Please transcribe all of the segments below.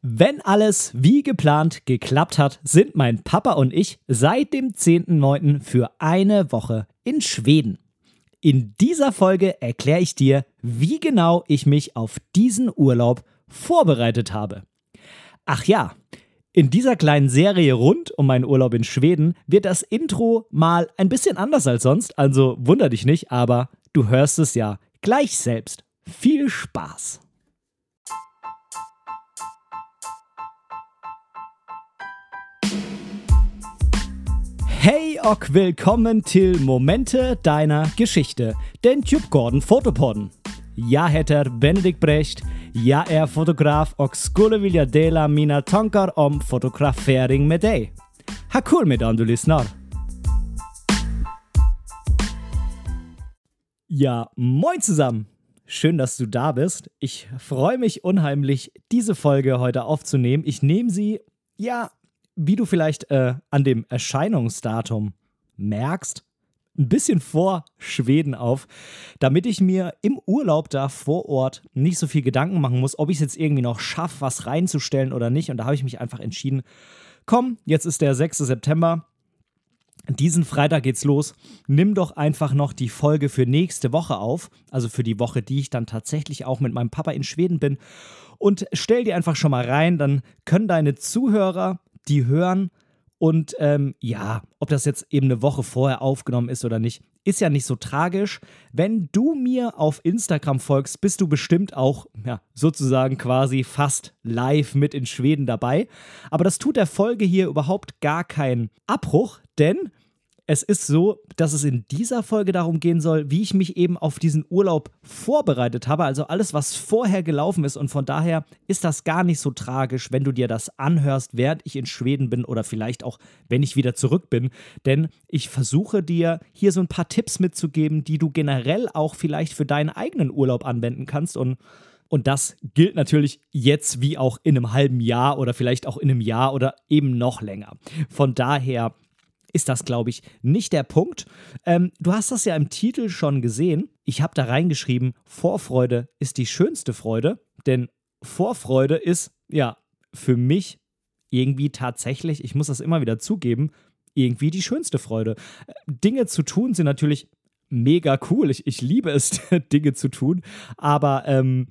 Wenn alles wie geplant geklappt hat, sind mein Papa und ich seit dem 10.9. für eine Woche in Schweden. In dieser Folge erkläre ich dir, wie genau ich mich auf diesen Urlaub vorbereitet habe. Ach ja, in dieser kleinen Serie rund um meinen Urlaub in Schweden wird das Intro mal ein bisschen anders als sonst, also wunder dich nicht, aber du hörst es ja gleich selbst. Viel Spaß! Hey och willkommen till Momente deiner Geschichte, den Tube-Gordon Fotopodden. Jag heter Benedikt Brecht, jag är fotograf och skulle vilja dela mina tankar om fotografering med dig. Ha kul medan du lyssnar! Ja, moin zusammen! Schön, dass du da bist. Ich freue mich unheimlich, diese Folge heute aufzunehmen. Ich nehme sie, ja, wie du vielleicht äh, an dem Erscheinungsdatum merkst, ein bisschen vor Schweden auf, damit ich mir im Urlaub da vor Ort nicht so viel Gedanken machen muss, ob ich es jetzt irgendwie noch schaffe, was reinzustellen oder nicht. Und da habe ich mich einfach entschieden, komm, jetzt ist der 6. September. Diesen Freitag geht's los. Nimm doch einfach noch die Folge für nächste Woche auf, also für die Woche, die ich dann tatsächlich auch mit meinem Papa in Schweden bin. Und stell dir einfach schon mal rein, dann können deine Zuhörer die hören. Und ähm, ja, ob das jetzt eben eine Woche vorher aufgenommen ist oder nicht, ist ja nicht so tragisch. Wenn du mir auf Instagram folgst, bist du bestimmt auch ja, sozusagen quasi fast live mit in Schweden dabei. Aber das tut der Folge hier überhaupt gar keinen Abbruch, denn es ist so, dass es in dieser Folge darum gehen soll, wie ich mich eben auf diesen Urlaub vorbereitet habe. Also alles, was vorher gelaufen ist. Und von daher ist das gar nicht so tragisch, wenn du dir das anhörst, während ich in Schweden bin oder vielleicht auch, wenn ich wieder zurück bin. Denn ich versuche dir hier so ein paar Tipps mitzugeben, die du generell auch vielleicht für deinen eigenen Urlaub anwenden kannst. Und und das gilt natürlich jetzt wie auch in einem halben Jahr oder vielleicht auch in einem Jahr oder eben noch länger. Von daher ist das, glaube ich, nicht der Punkt. Ähm, du hast das ja im Titel schon gesehen. Ich habe da reingeschrieben, Vorfreude ist die schönste Freude, denn Vorfreude ist, ja, für mich irgendwie tatsächlich, ich muss das immer wieder zugeben, irgendwie die schönste Freude. Dinge zu tun sind natürlich mega cool. Ich, ich liebe es, Dinge zu tun, aber ähm,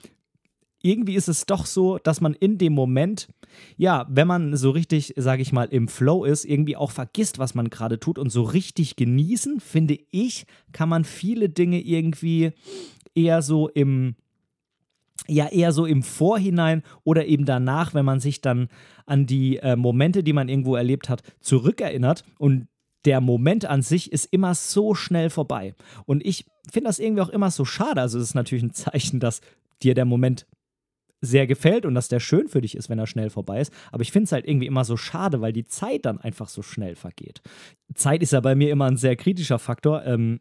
irgendwie ist es doch so, dass man in dem Moment, ja, wenn man so richtig, sage ich mal, im Flow ist, irgendwie auch vergisst, was man gerade tut und so richtig genießen, finde ich, kann man viele Dinge irgendwie eher so im, ja, eher so im Vorhinein oder eben danach, wenn man sich dann an die äh, Momente, die man irgendwo erlebt hat, zurückerinnert und der Moment an sich ist immer so schnell vorbei. Und ich finde das irgendwie auch immer so schade. Also, es ist natürlich ein Zeichen, dass dir der Moment sehr gefällt und dass der schön für dich ist, wenn er schnell vorbei ist. Aber ich finde es halt irgendwie immer so schade, weil die Zeit dann einfach so schnell vergeht. Zeit ist ja bei mir immer ein sehr kritischer Faktor. Ähm,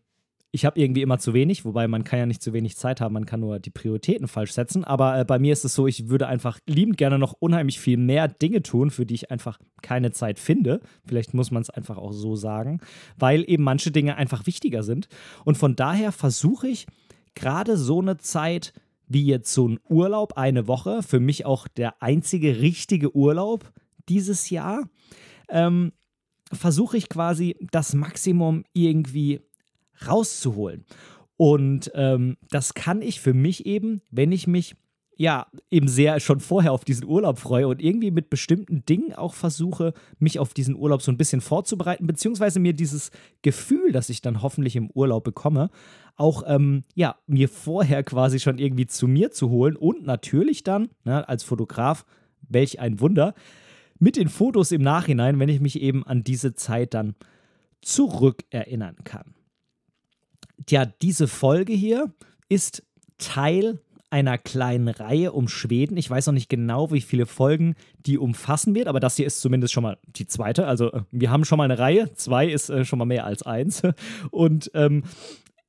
ich habe irgendwie immer zu wenig, wobei man kann ja nicht zu wenig Zeit haben, man kann nur die Prioritäten falsch setzen. Aber äh, bei mir ist es so, ich würde einfach liebend gerne noch unheimlich viel mehr Dinge tun, für die ich einfach keine Zeit finde. Vielleicht muss man es einfach auch so sagen, weil eben manche Dinge einfach wichtiger sind. Und von daher versuche ich gerade so eine Zeit wie jetzt so ein Urlaub, eine Woche, für mich auch der einzige richtige Urlaub dieses Jahr, ähm, versuche ich quasi das Maximum irgendwie rauszuholen. Und ähm, das kann ich für mich eben, wenn ich mich ja, eben sehr schon vorher auf diesen Urlaub freue und irgendwie mit bestimmten Dingen auch versuche, mich auf diesen Urlaub so ein bisschen vorzubereiten, beziehungsweise mir dieses Gefühl, das ich dann hoffentlich im Urlaub bekomme, auch, ähm, ja, mir vorher quasi schon irgendwie zu mir zu holen und natürlich dann, ne, als Fotograf, welch ein Wunder, mit den Fotos im Nachhinein, wenn ich mich eben an diese Zeit dann zurückerinnern kann. Tja, diese Folge hier ist Teil einer kleinen Reihe um Schweden. Ich weiß noch nicht genau, wie viele Folgen die umfassen wird, aber das hier ist zumindest schon mal die zweite. Also äh, wir haben schon mal eine Reihe. Zwei ist äh, schon mal mehr als eins. Und ähm,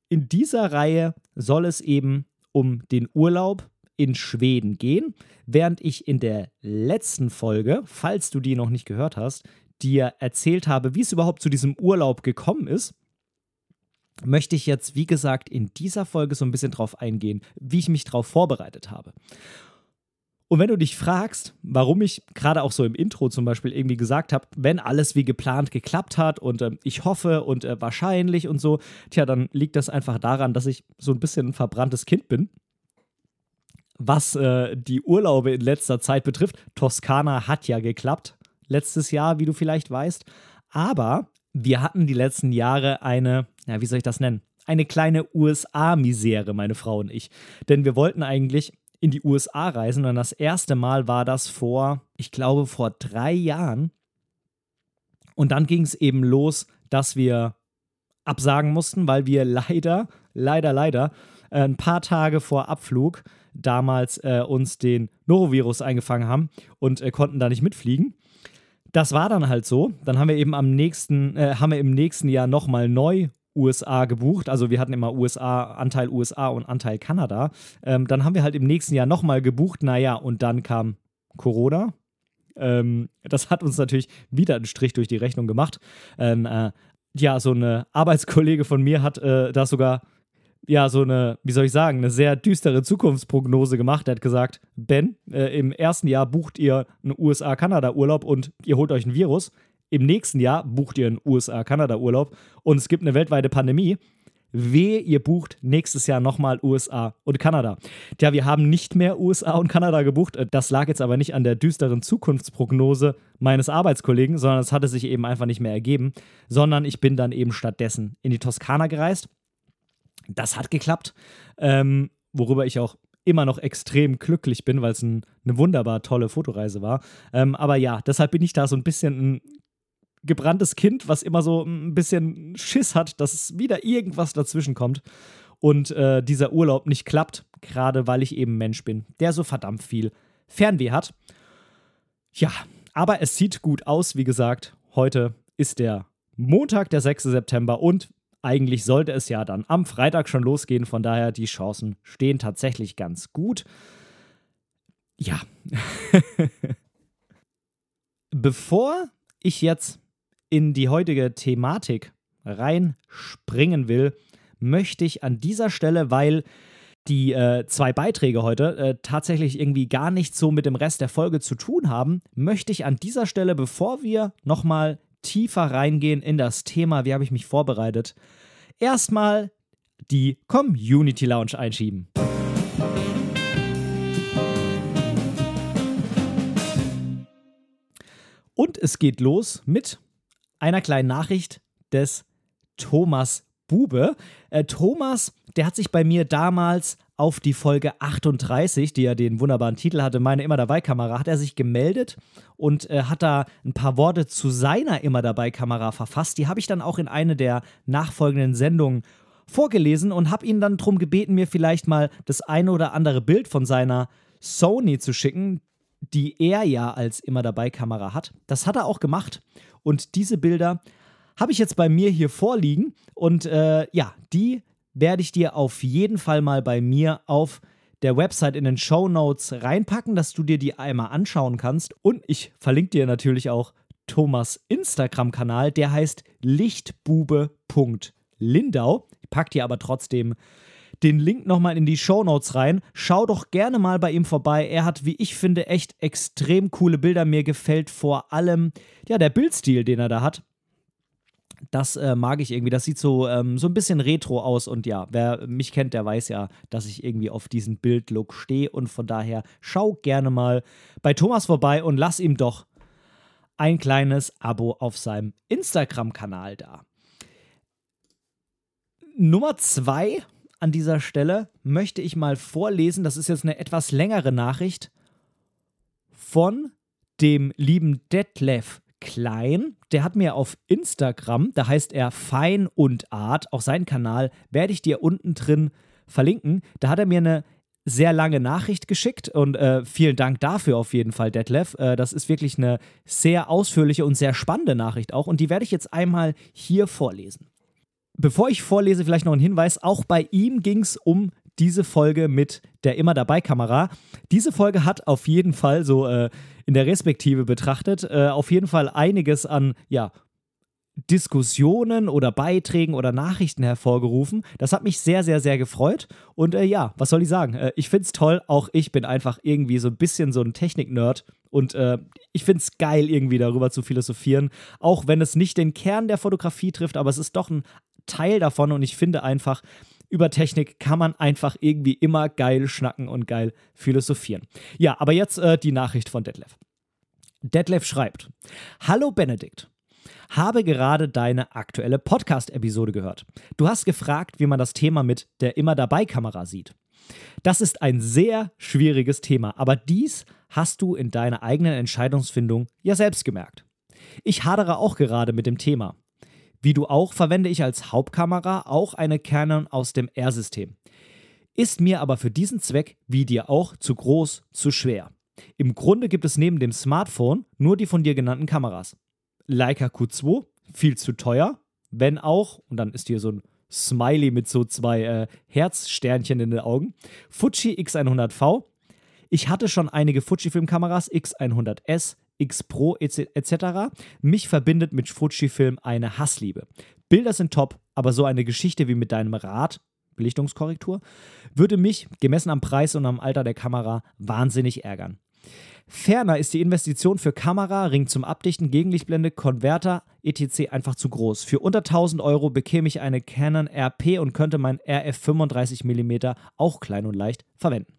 in dieser Reihe soll es eben um den Urlaub in Schweden gehen, während ich in der letzten Folge, falls du die noch nicht gehört hast, dir erzählt habe, wie es überhaupt zu diesem Urlaub gekommen ist möchte ich jetzt, wie gesagt, in dieser Folge so ein bisschen drauf eingehen, wie ich mich darauf vorbereitet habe. Und wenn du dich fragst, warum ich gerade auch so im Intro zum Beispiel irgendwie gesagt habe, wenn alles wie geplant geklappt hat und äh, ich hoffe und äh, wahrscheinlich und so, tja, dann liegt das einfach daran, dass ich so ein bisschen ein verbranntes Kind bin. Was äh, die Urlaube in letzter Zeit betrifft, Toskana hat ja geklappt letztes Jahr, wie du vielleicht weißt. Aber wir hatten die letzten Jahre eine, ja, wie soll ich das nennen? Eine kleine USA-Misere, meine Frau und ich. Denn wir wollten eigentlich in die USA reisen. Und das erste Mal war das vor, ich glaube, vor drei Jahren. Und dann ging es eben los, dass wir absagen mussten, weil wir leider, leider, leider äh, ein paar Tage vor Abflug damals äh, uns den Norovirus eingefangen haben und äh, konnten da nicht mitfliegen. Das war dann halt so. Dann haben wir eben am nächsten, äh, haben wir im nächsten Jahr nochmal neu USA gebucht. Also wir hatten immer USA, Anteil USA und Anteil Kanada. Ähm, dann haben wir halt im nächsten Jahr nochmal gebucht. Naja, und dann kam Corona. Ähm, das hat uns natürlich wieder einen Strich durch die Rechnung gemacht. Ähm, äh, ja, so eine Arbeitskollege von mir hat äh, da sogar ja, so eine, wie soll ich sagen, eine sehr düstere Zukunftsprognose gemacht. Er hat gesagt, Ben, äh, im ersten Jahr bucht ihr einen USA-Kanada-Urlaub und ihr holt euch ein Virus im nächsten Jahr bucht ihr einen USA-Kanada-Urlaub und es gibt eine weltweite Pandemie. Wehe, ihr bucht nächstes Jahr nochmal USA und Kanada. Tja, wir haben nicht mehr USA und Kanada gebucht. Das lag jetzt aber nicht an der düsteren Zukunftsprognose meines Arbeitskollegen, sondern es hatte sich eben einfach nicht mehr ergeben, sondern ich bin dann eben stattdessen in die Toskana gereist. Das hat geklappt, ähm, worüber ich auch immer noch extrem glücklich bin, weil es ein, eine wunderbar tolle Fotoreise war. Ähm, aber ja, deshalb bin ich da so ein bisschen ein gebranntes Kind, was immer so ein bisschen Schiss hat, dass wieder irgendwas dazwischen kommt und äh, dieser Urlaub nicht klappt, gerade weil ich eben Mensch bin, der so verdammt viel Fernweh hat. Ja, aber es sieht gut aus, wie gesagt. Heute ist der Montag, der 6. September und eigentlich sollte es ja dann am Freitag schon losgehen, von daher die Chancen stehen tatsächlich ganz gut. Ja. Bevor ich jetzt in die heutige Thematik reinspringen will, möchte ich an dieser Stelle, weil die äh, zwei Beiträge heute äh, tatsächlich irgendwie gar nichts so mit dem Rest der Folge zu tun haben, möchte ich an dieser Stelle, bevor wir nochmal tiefer reingehen in das Thema, wie habe ich mich vorbereitet, erstmal die Community Lounge einschieben. Und es geht los mit einer kleinen Nachricht des Thomas Bube. Äh, Thomas, der hat sich bei mir damals auf die Folge 38, die ja den wunderbaren Titel hatte, meine immer dabei Kamera, hat er sich gemeldet und äh, hat da ein paar Worte zu seiner immer dabei Kamera verfasst. Die habe ich dann auch in eine der nachfolgenden Sendungen vorgelesen und habe ihn dann darum gebeten, mir vielleicht mal das eine oder andere Bild von seiner Sony zu schicken, die er ja als immer dabei Kamera hat. Das hat er auch gemacht und diese Bilder habe ich jetzt bei mir hier vorliegen und äh, ja, die werde ich dir auf jeden Fall mal bei mir auf der Website in den Show Notes reinpacken, dass du dir die einmal anschauen kannst. Und ich verlinke dir natürlich auch Thomas Instagram-Kanal, der heißt lichtbube.lindau. Ich packe dir aber trotzdem den Link nochmal in die Show Notes rein. Schau doch gerne mal bei ihm vorbei. Er hat, wie ich finde, echt extrem coole Bilder. Mir gefällt vor allem ja, der Bildstil, den er da hat. Das äh, mag ich irgendwie. Das sieht so, ähm, so ein bisschen retro aus. Und ja, wer mich kennt, der weiß ja, dass ich irgendwie auf diesen Bildlook stehe. Und von daher schau gerne mal bei Thomas vorbei und lass ihm doch ein kleines Abo auf seinem Instagram-Kanal da. Nummer zwei an dieser Stelle möchte ich mal vorlesen. Das ist jetzt eine etwas längere Nachricht von dem lieben Detlef Klein. Der hat mir auf Instagram, da heißt er Fein und Art, auch seinen Kanal, werde ich dir unten drin verlinken. Da hat er mir eine sehr lange Nachricht geschickt und äh, vielen Dank dafür auf jeden Fall, Detlef. Äh, das ist wirklich eine sehr ausführliche und sehr spannende Nachricht auch und die werde ich jetzt einmal hier vorlesen. Bevor ich vorlese, vielleicht noch ein Hinweis: Auch bei ihm ging es um diese Folge mit der immer dabei Kamera. Diese Folge hat auf jeden Fall so äh, in der Respektive betrachtet äh, auf jeden Fall einiges an ja Diskussionen oder Beiträgen oder Nachrichten hervorgerufen. Das hat mich sehr, sehr, sehr gefreut. Und äh, ja, was soll ich sagen? Äh, ich finde es toll. Auch ich bin einfach irgendwie so ein bisschen so ein Technik-Nerd. Und äh, ich finde es geil, irgendwie darüber zu philosophieren. Auch wenn es nicht den Kern der Fotografie trifft, aber es ist doch ein Teil davon. Und ich finde einfach, über Technik kann man einfach irgendwie immer geil schnacken und geil philosophieren. Ja, aber jetzt äh, die Nachricht von Detlef. Detlef schreibt: Hallo Benedikt. Habe gerade deine aktuelle Podcast-Episode gehört. Du hast gefragt, wie man das Thema mit der immer dabei Kamera sieht. Das ist ein sehr schwieriges Thema, aber dies hast du in deiner eigenen Entscheidungsfindung ja selbst gemerkt. Ich hadere auch gerade mit dem Thema. Wie du auch verwende ich als Hauptkamera auch eine Canon aus dem R-System. Ist mir aber für diesen Zweck wie dir auch zu groß, zu schwer. Im Grunde gibt es neben dem Smartphone nur die von dir genannten Kameras. Leica Q2, viel zu teuer, wenn auch, und dann ist hier so ein Smiley mit so zwei äh, Herzsternchen in den Augen. Fuji X100V. Ich hatte schon einige Fujifilm-Kameras, X100S, X Pro etc. Mich verbindet mit Fujifilm eine Hassliebe. Bilder sind top, aber so eine Geschichte wie mit deinem Rad, Belichtungskorrektur, würde mich, gemessen am Preis und am Alter der Kamera, wahnsinnig ärgern. Ferner ist die Investition für Kamera, Ring zum Abdichten, Gegenlichtblende, Konverter etc. einfach zu groß. Für unter 1000 Euro bekäme ich eine Canon RP und könnte mein RF 35 mm auch klein und leicht verwenden.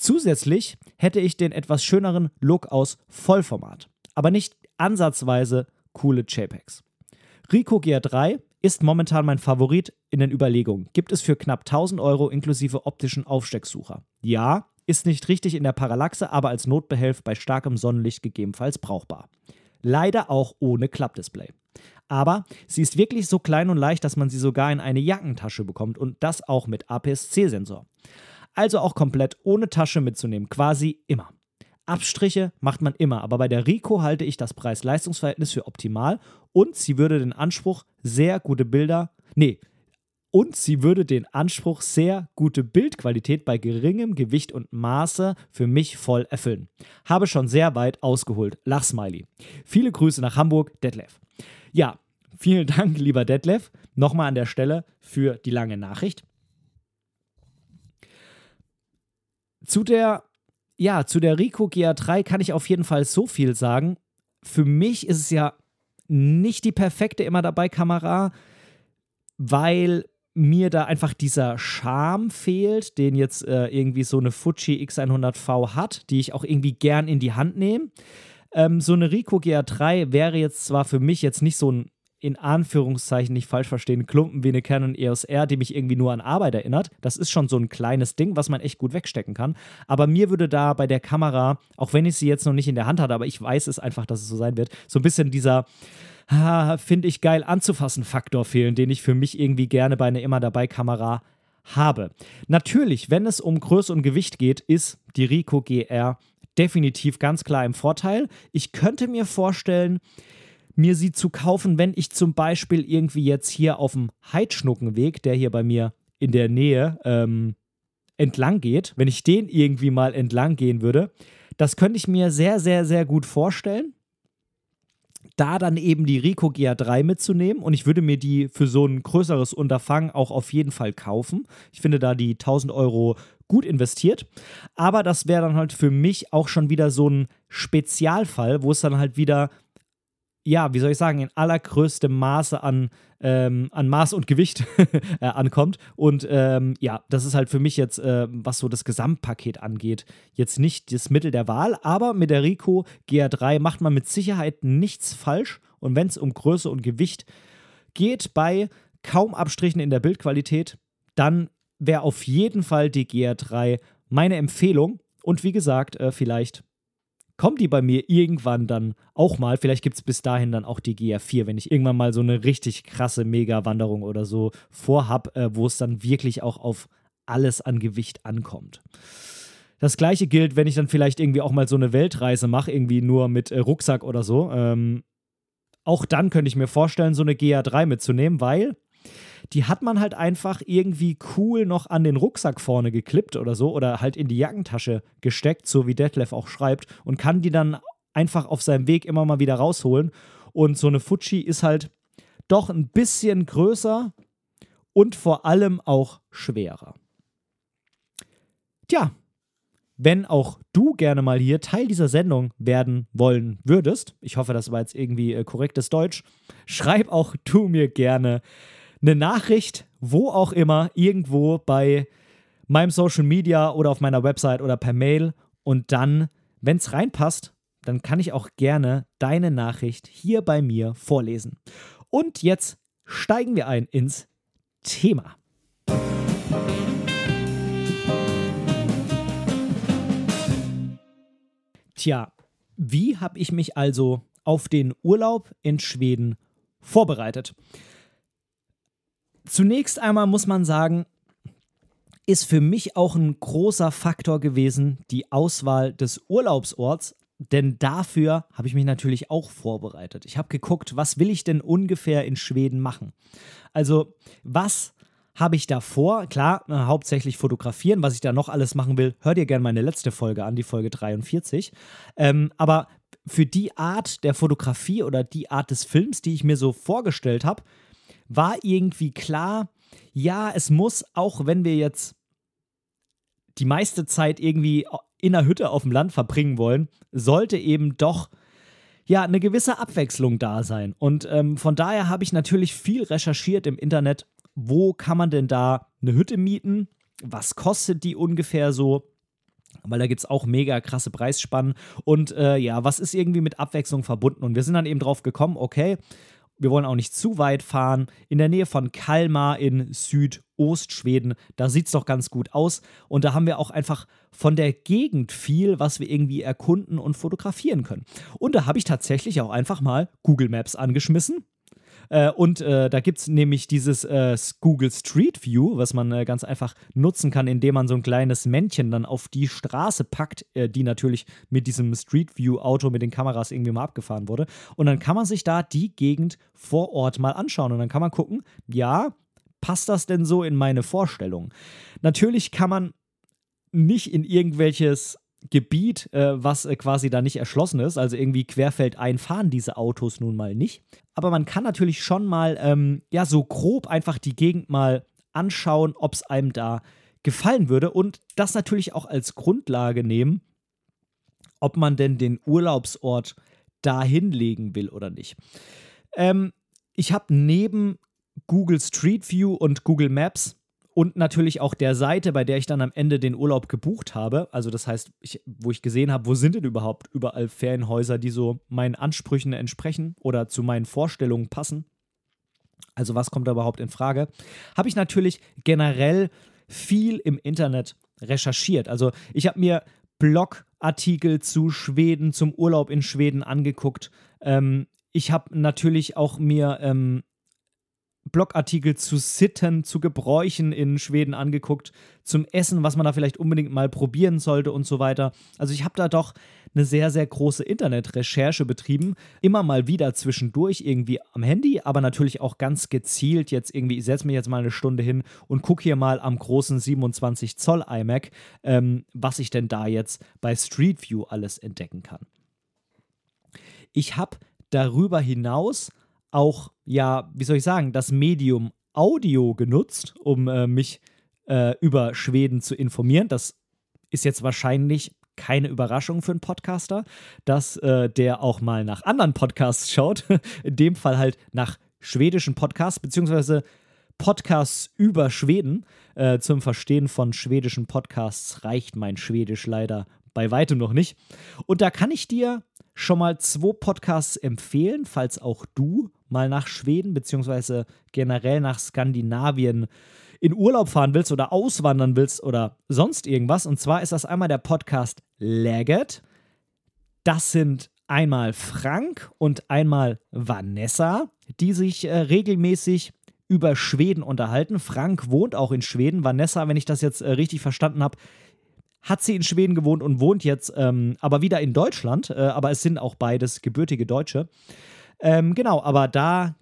Zusätzlich hätte ich den etwas schöneren Look aus Vollformat, aber nicht ansatzweise coole JPEGs. Rico GR3 ist momentan mein Favorit in den Überlegungen. Gibt es für knapp 1000 Euro inklusive optischen Aufstecksucher. Ja, ist nicht richtig in der Parallaxe, aber als Notbehelf bei starkem Sonnenlicht gegebenenfalls brauchbar. Leider auch ohne Klappdisplay. Aber sie ist wirklich so klein und leicht, dass man sie sogar in eine Jackentasche bekommt und das auch mit APS-C-Sensor. Also auch komplett ohne Tasche mitzunehmen, quasi immer. Abstriche macht man immer, aber bei der Rico halte ich das Preis-Leistungs-Verhältnis für optimal und sie würde den Anspruch sehr gute Bilder, nee, und sie würde den Anspruch sehr gute Bildqualität bei geringem Gewicht und Maße für mich voll erfüllen. Habe schon sehr weit ausgeholt. Lachsmiley. Viele Grüße nach Hamburg, Detlef. Ja, vielen Dank, lieber Detlef, nochmal an der Stelle für die lange Nachricht. Zu der, ja, zu der Rico GA3 kann ich auf jeden Fall so viel sagen. Für mich ist es ja nicht die perfekte immer dabei Kamera, weil mir da einfach dieser Charme fehlt, den jetzt äh, irgendwie so eine Fuji X100V hat, die ich auch irgendwie gern in die Hand nehme. Ähm, so eine Rico GR3 wäre jetzt zwar für mich jetzt nicht so ein in Anführungszeichen nicht falsch verstehen, Klumpen wie eine Canon EOS R, die mich irgendwie nur an Arbeit erinnert. Das ist schon so ein kleines Ding, was man echt gut wegstecken kann. Aber mir würde da bei der Kamera, auch wenn ich sie jetzt noch nicht in der Hand hatte, aber ich weiß es einfach, dass es so sein wird, so ein bisschen dieser finde ich geil anzufassen Faktor fehlen, den ich für mich irgendwie gerne bei einer immer dabei Kamera habe. Natürlich, wenn es um Größe und Gewicht geht, ist die Ricoh GR definitiv ganz klar im Vorteil. Ich könnte mir vorstellen, mir sie zu kaufen, wenn ich zum Beispiel irgendwie jetzt hier auf dem Heidschnuckenweg, der hier bei mir in der Nähe ähm, entlang geht, wenn ich den irgendwie mal entlang gehen würde. Das könnte ich mir sehr, sehr, sehr gut vorstellen da dann eben die Rico GR3 mitzunehmen und ich würde mir die für so ein größeres Unterfangen auch auf jeden Fall kaufen. Ich finde da die 1000 Euro gut investiert, aber das wäre dann halt für mich auch schon wieder so ein Spezialfall, wo es dann halt wieder ja, wie soll ich sagen, in allergrößtem Maße an, ähm, an Maß und Gewicht äh, ankommt. Und ähm, ja, das ist halt für mich jetzt, äh, was so das Gesamtpaket angeht, jetzt nicht das Mittel der Wahl, aber mit der Rico GR3 macht man mit Sicherheit nichts falsch. Und wenn es um Größe und Gewicht geht, bei kaum Abstrichen in der Bildqualität, dann wäre auf jeden Fall die GR3 meine Empfehlung. Und wie gesagt, äh, vielleicht kommt die bei mir irgendwann dann auch mal. Vielleicht gibt es bis dahin dann auch die GR4, wenn ich irgendwann mal so eine richtig krasse Mega-Wanderung oder so vorhab, äh, wo es dann wirklich auch auf alles an Gewicht ankommt. Das gleiche gilt, wenn ich dann vielleicht irgendwie auch mal so eine Weltreise mache, irgendwie nur mit äh, Rucksack oder so. Ähm, auch dann könnte ich mir vorstellen, so eine GR3 mitzunehmen, weil die hat man halt einfach irgendwie cool noch an den Rucksack vorne geklippt oder so oder halt in die Jackentasche gesteckt, so wie Detlef auch schreibt, und kann die dann einfach auf seinem Weg immer mal wieder rausholen. Und so eine Fuji ist halt doch ein bisschen größer und vor allem auch schwerer. Tja, wenn auch du gerne mal hier Teil dieser Sendung werden wollen würdest, ich hoffe, das war jetzt irgendwie äh, korrektes Deutsch, schreib auch du mir gerne eine Nachricht, wo auch immer, irgendwo bei meinem Social Media oder auf meiner Website oder per Mail. Und dann, wenn es reinpasst, dann kann ich auch gerne deine Nachricht hier bei mir vorlesen. Und jetzt steigen wir ein ins Thema. Tja, wie habe ich mich also auf den Urlaub in Schweden vorbereitet? Zunächst einmal muss man sagen, ist für mich auch ein großer Faktor gewesen die Auswahl des Urlaubsorts, denn dafür habe ich mich natürlich auch vorbereitet. Ich habe geguckt, was will ich denn ungefähr in Schweden machen? Also, was habe ich davor? Klar, äh, hauptsächlich fotografieren, was ich da noch alles machen will. Hör dir gerne meine letzte Folge an, die Folge 43. Ähm, aber für die Art der Fotografie oder die Art des Films, die ich mir so vorgestellt habe, war irgendwie klar, ja, es muss, auch wenn wir jetzt die meiste Zeit irgendwie in der Hütte auf dem Land verbringen wollen, sollte eben doch ja eine gewisse Abwechslung da sein. Und ähm, von daher habe ich natürlich viel recherchiert im Internet, wo kann man denn da eine Hütte mieten? Was kostet die ungefähr so? Weil da gibt es auch mega krasse Preisspannen. Und äh, ja, was ist irgendwie mit Abwechslung verbunden? Und wir sind dann eben drauf gekommen, okay, wir wollen auch nicht zu weit fahren. In der Nähe von Kalmar in Südostschweden, da sieht es doch ganz gut aus. Und da haben wir auch einfach von der Gegend viel, was wir irgendwie erkunden und fotografieren können. Und da habe ich tatsächlich auch einfach mal Google Maps angeschmissen äh, und äh, da gibt es nämlich dieses äh, Google Street View, was man äh, ganz einfach nutzen kann, indem man so ein kleines Männchen dann auf die Straße packt, die natürlich mit diesem Street View Auto mit den Kameras irgendwie mal abgefahren wurde. Und dann kann man sich da die Gegend vor Ort mal anschauen und dann kann man gucken, ja, passt das denn so in meine Vorstellung? Natürlich kann man nicht in irgendwelches Gebiet, äh, was äh, quasi da nicht erschlossen ist. Also irgendwie querfeldein fahren diese Autos nun mal nicht. Aber man kann natürlich schon mal, ähm, ja, so grob einfach die Gegend mal anschauen, ob es einem da gefallen würde und das natürlich auch als Grundlage nehmen, ob man denn den Urlaubsort da hinlegen will oder nicht. Ähm, ich habe neben Google Street View und Google Maps und natürlich auch der Seite, bei der ich dann am Ende den Urlaub gebucht habe. Also das heißt, ich, wo ich gesehen habe, wo sind denn überhaupt überall Ferienhäuser, die so meinen Ansprüchen entsprechen oder zu meinen Vorstellungen passen. Also was kommt da überhaupt in Frage? Habe ich natürlich generell viel im Internet recherchiert. Also ich habe mir Blogartikel zu Schweden, zum Urlaub in Schweden angeguckt. Ähm, ich habe natürlich auch mir ähm, Blogartikel zu Sitten, zu Gebräuchen in Schweden angeguckt, zum Essen, was man da vielleicht unbedingt mal probieren sollte und so weiter. Also ich habe da doch eine sehr, sehr große Internetrecherche betrieben. Immer mal wieder zwischendurch irgendwie am Handy, aber natürlich auch ganz gezielt jetzt irgendwie, ich setze mich jetzt mal eine Stunde hin und gucke hier mal am großen 27 Zoll iMac, ähm, was ich denn da jetzt bei Street View alles entdecken kann. Ich habe darüber hinaus auch, ja, wie soll ich sagen, das Medium Audio genutzt, um äh, mich äh, über Schweden zu informieren. Das ist jetzt wahrscheinlich keine Überraschung für einen Podcaster, dass äh, der auch mal nach anderen Podcasts schaut. In dem Fall halt nach schwedischen Podcasts, beziehungsweise Podcasts über Schweden. Äh, zum Verstehen von schwedischen Podcasts reicht mein Schwedisch leider bei weitem noch nicht. Und da kann ich dir schon mal zwei Podcasts empfehlen, falls auch du mal nach Schweden beziehungsweise generell nach Skandinavien in Urlaub fahren willst oder auswandern willst oder sonst irgendwas. Und zwar ist das einmal der Podcast Läget. Das sind einmal Frank und einmal Vanessa, die sich äh, regelmäßig über Schweden unterhalten. Frank wohnt auch in Schweden. Vanessa, wenn ich das jetzt äh, richtig verstanden habe, hat sie in Schweden gewohnt und wohnt jetzt ähm, aber wieder in Deutschland. Äh, aber es sind auch beides gebürtige Deutsche. Ähm, genau, aber da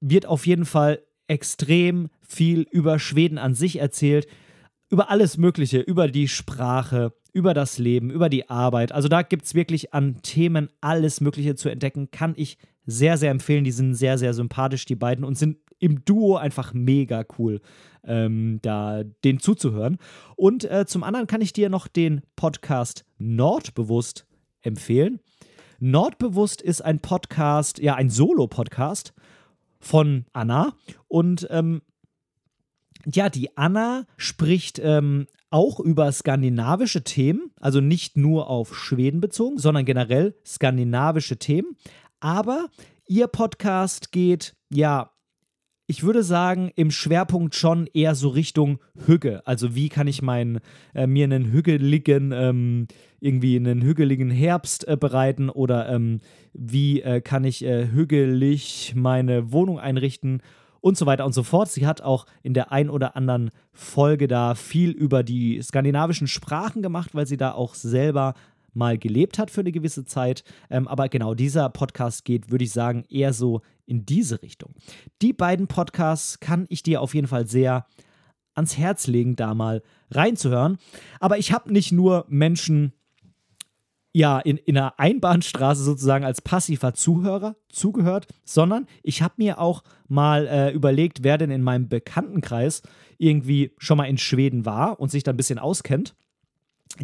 wird auf jeden Fall extrem viel über Schweden an sich erzählt, über alles Mögliche, über die Sprache, über das Leben, über die Arbeit. Also da gibt es wirklich an Themen alles Mögliche zu entdecken, kann ich sehr, sehr empfehlen. Die sind sehr, sehr sympathisch, die beiden, und sind im Duo einfach mega cool, ähm, da den zuzuhören. Und äh, zum anderen kann ich dir noch den Podcast Nordbewusst empfehlen. Nordbewusst ist ein Podcast, ja, ein Solo-Podcast von Anna. Und ähm, ja, die Anna spricht ähm, auch über skandinavische Themen, also nicht nur auf Schweden bezogen, sondern generell skandinavische Themen. Aber ihr Podcast geht ja ich würde sagen, im Schwerpunkt schon eher so Richtung Hügge. Also wie kann ich mein, äh, mir einen hügeligen, ähm, irgendwie einen hügeligen Herbst äh, bereiten oder ähm, wie äh, kann ich äh, hügelig meine Wohnung einrichten und so weiter und so fort. Sie hat auch in der ein oder anderen Folge da viel über die skandinavischen Sprachen gemacht, weil sie da auch selber mal gelebt hat für eine gewisse Zeit. Ähm, aber genau, dieser Podcast geht, würde ich sagen, eher so in diese Richtung. Die beiden Podcasts kann ich dir auf jeden Fall sehr ans Herz legen, da mal reinzuhören. Aber ich habe nicht nur Menschen ja, in, in einer Einbahnstraße sozusagen als passiver Zuhörer zugehört, sondern ich habe mir auch mal äh, überlegt, wer denn in meinem Bekanntenkreis irgendwie schon mal in Schweden war und sich da ein bisschen auskennt.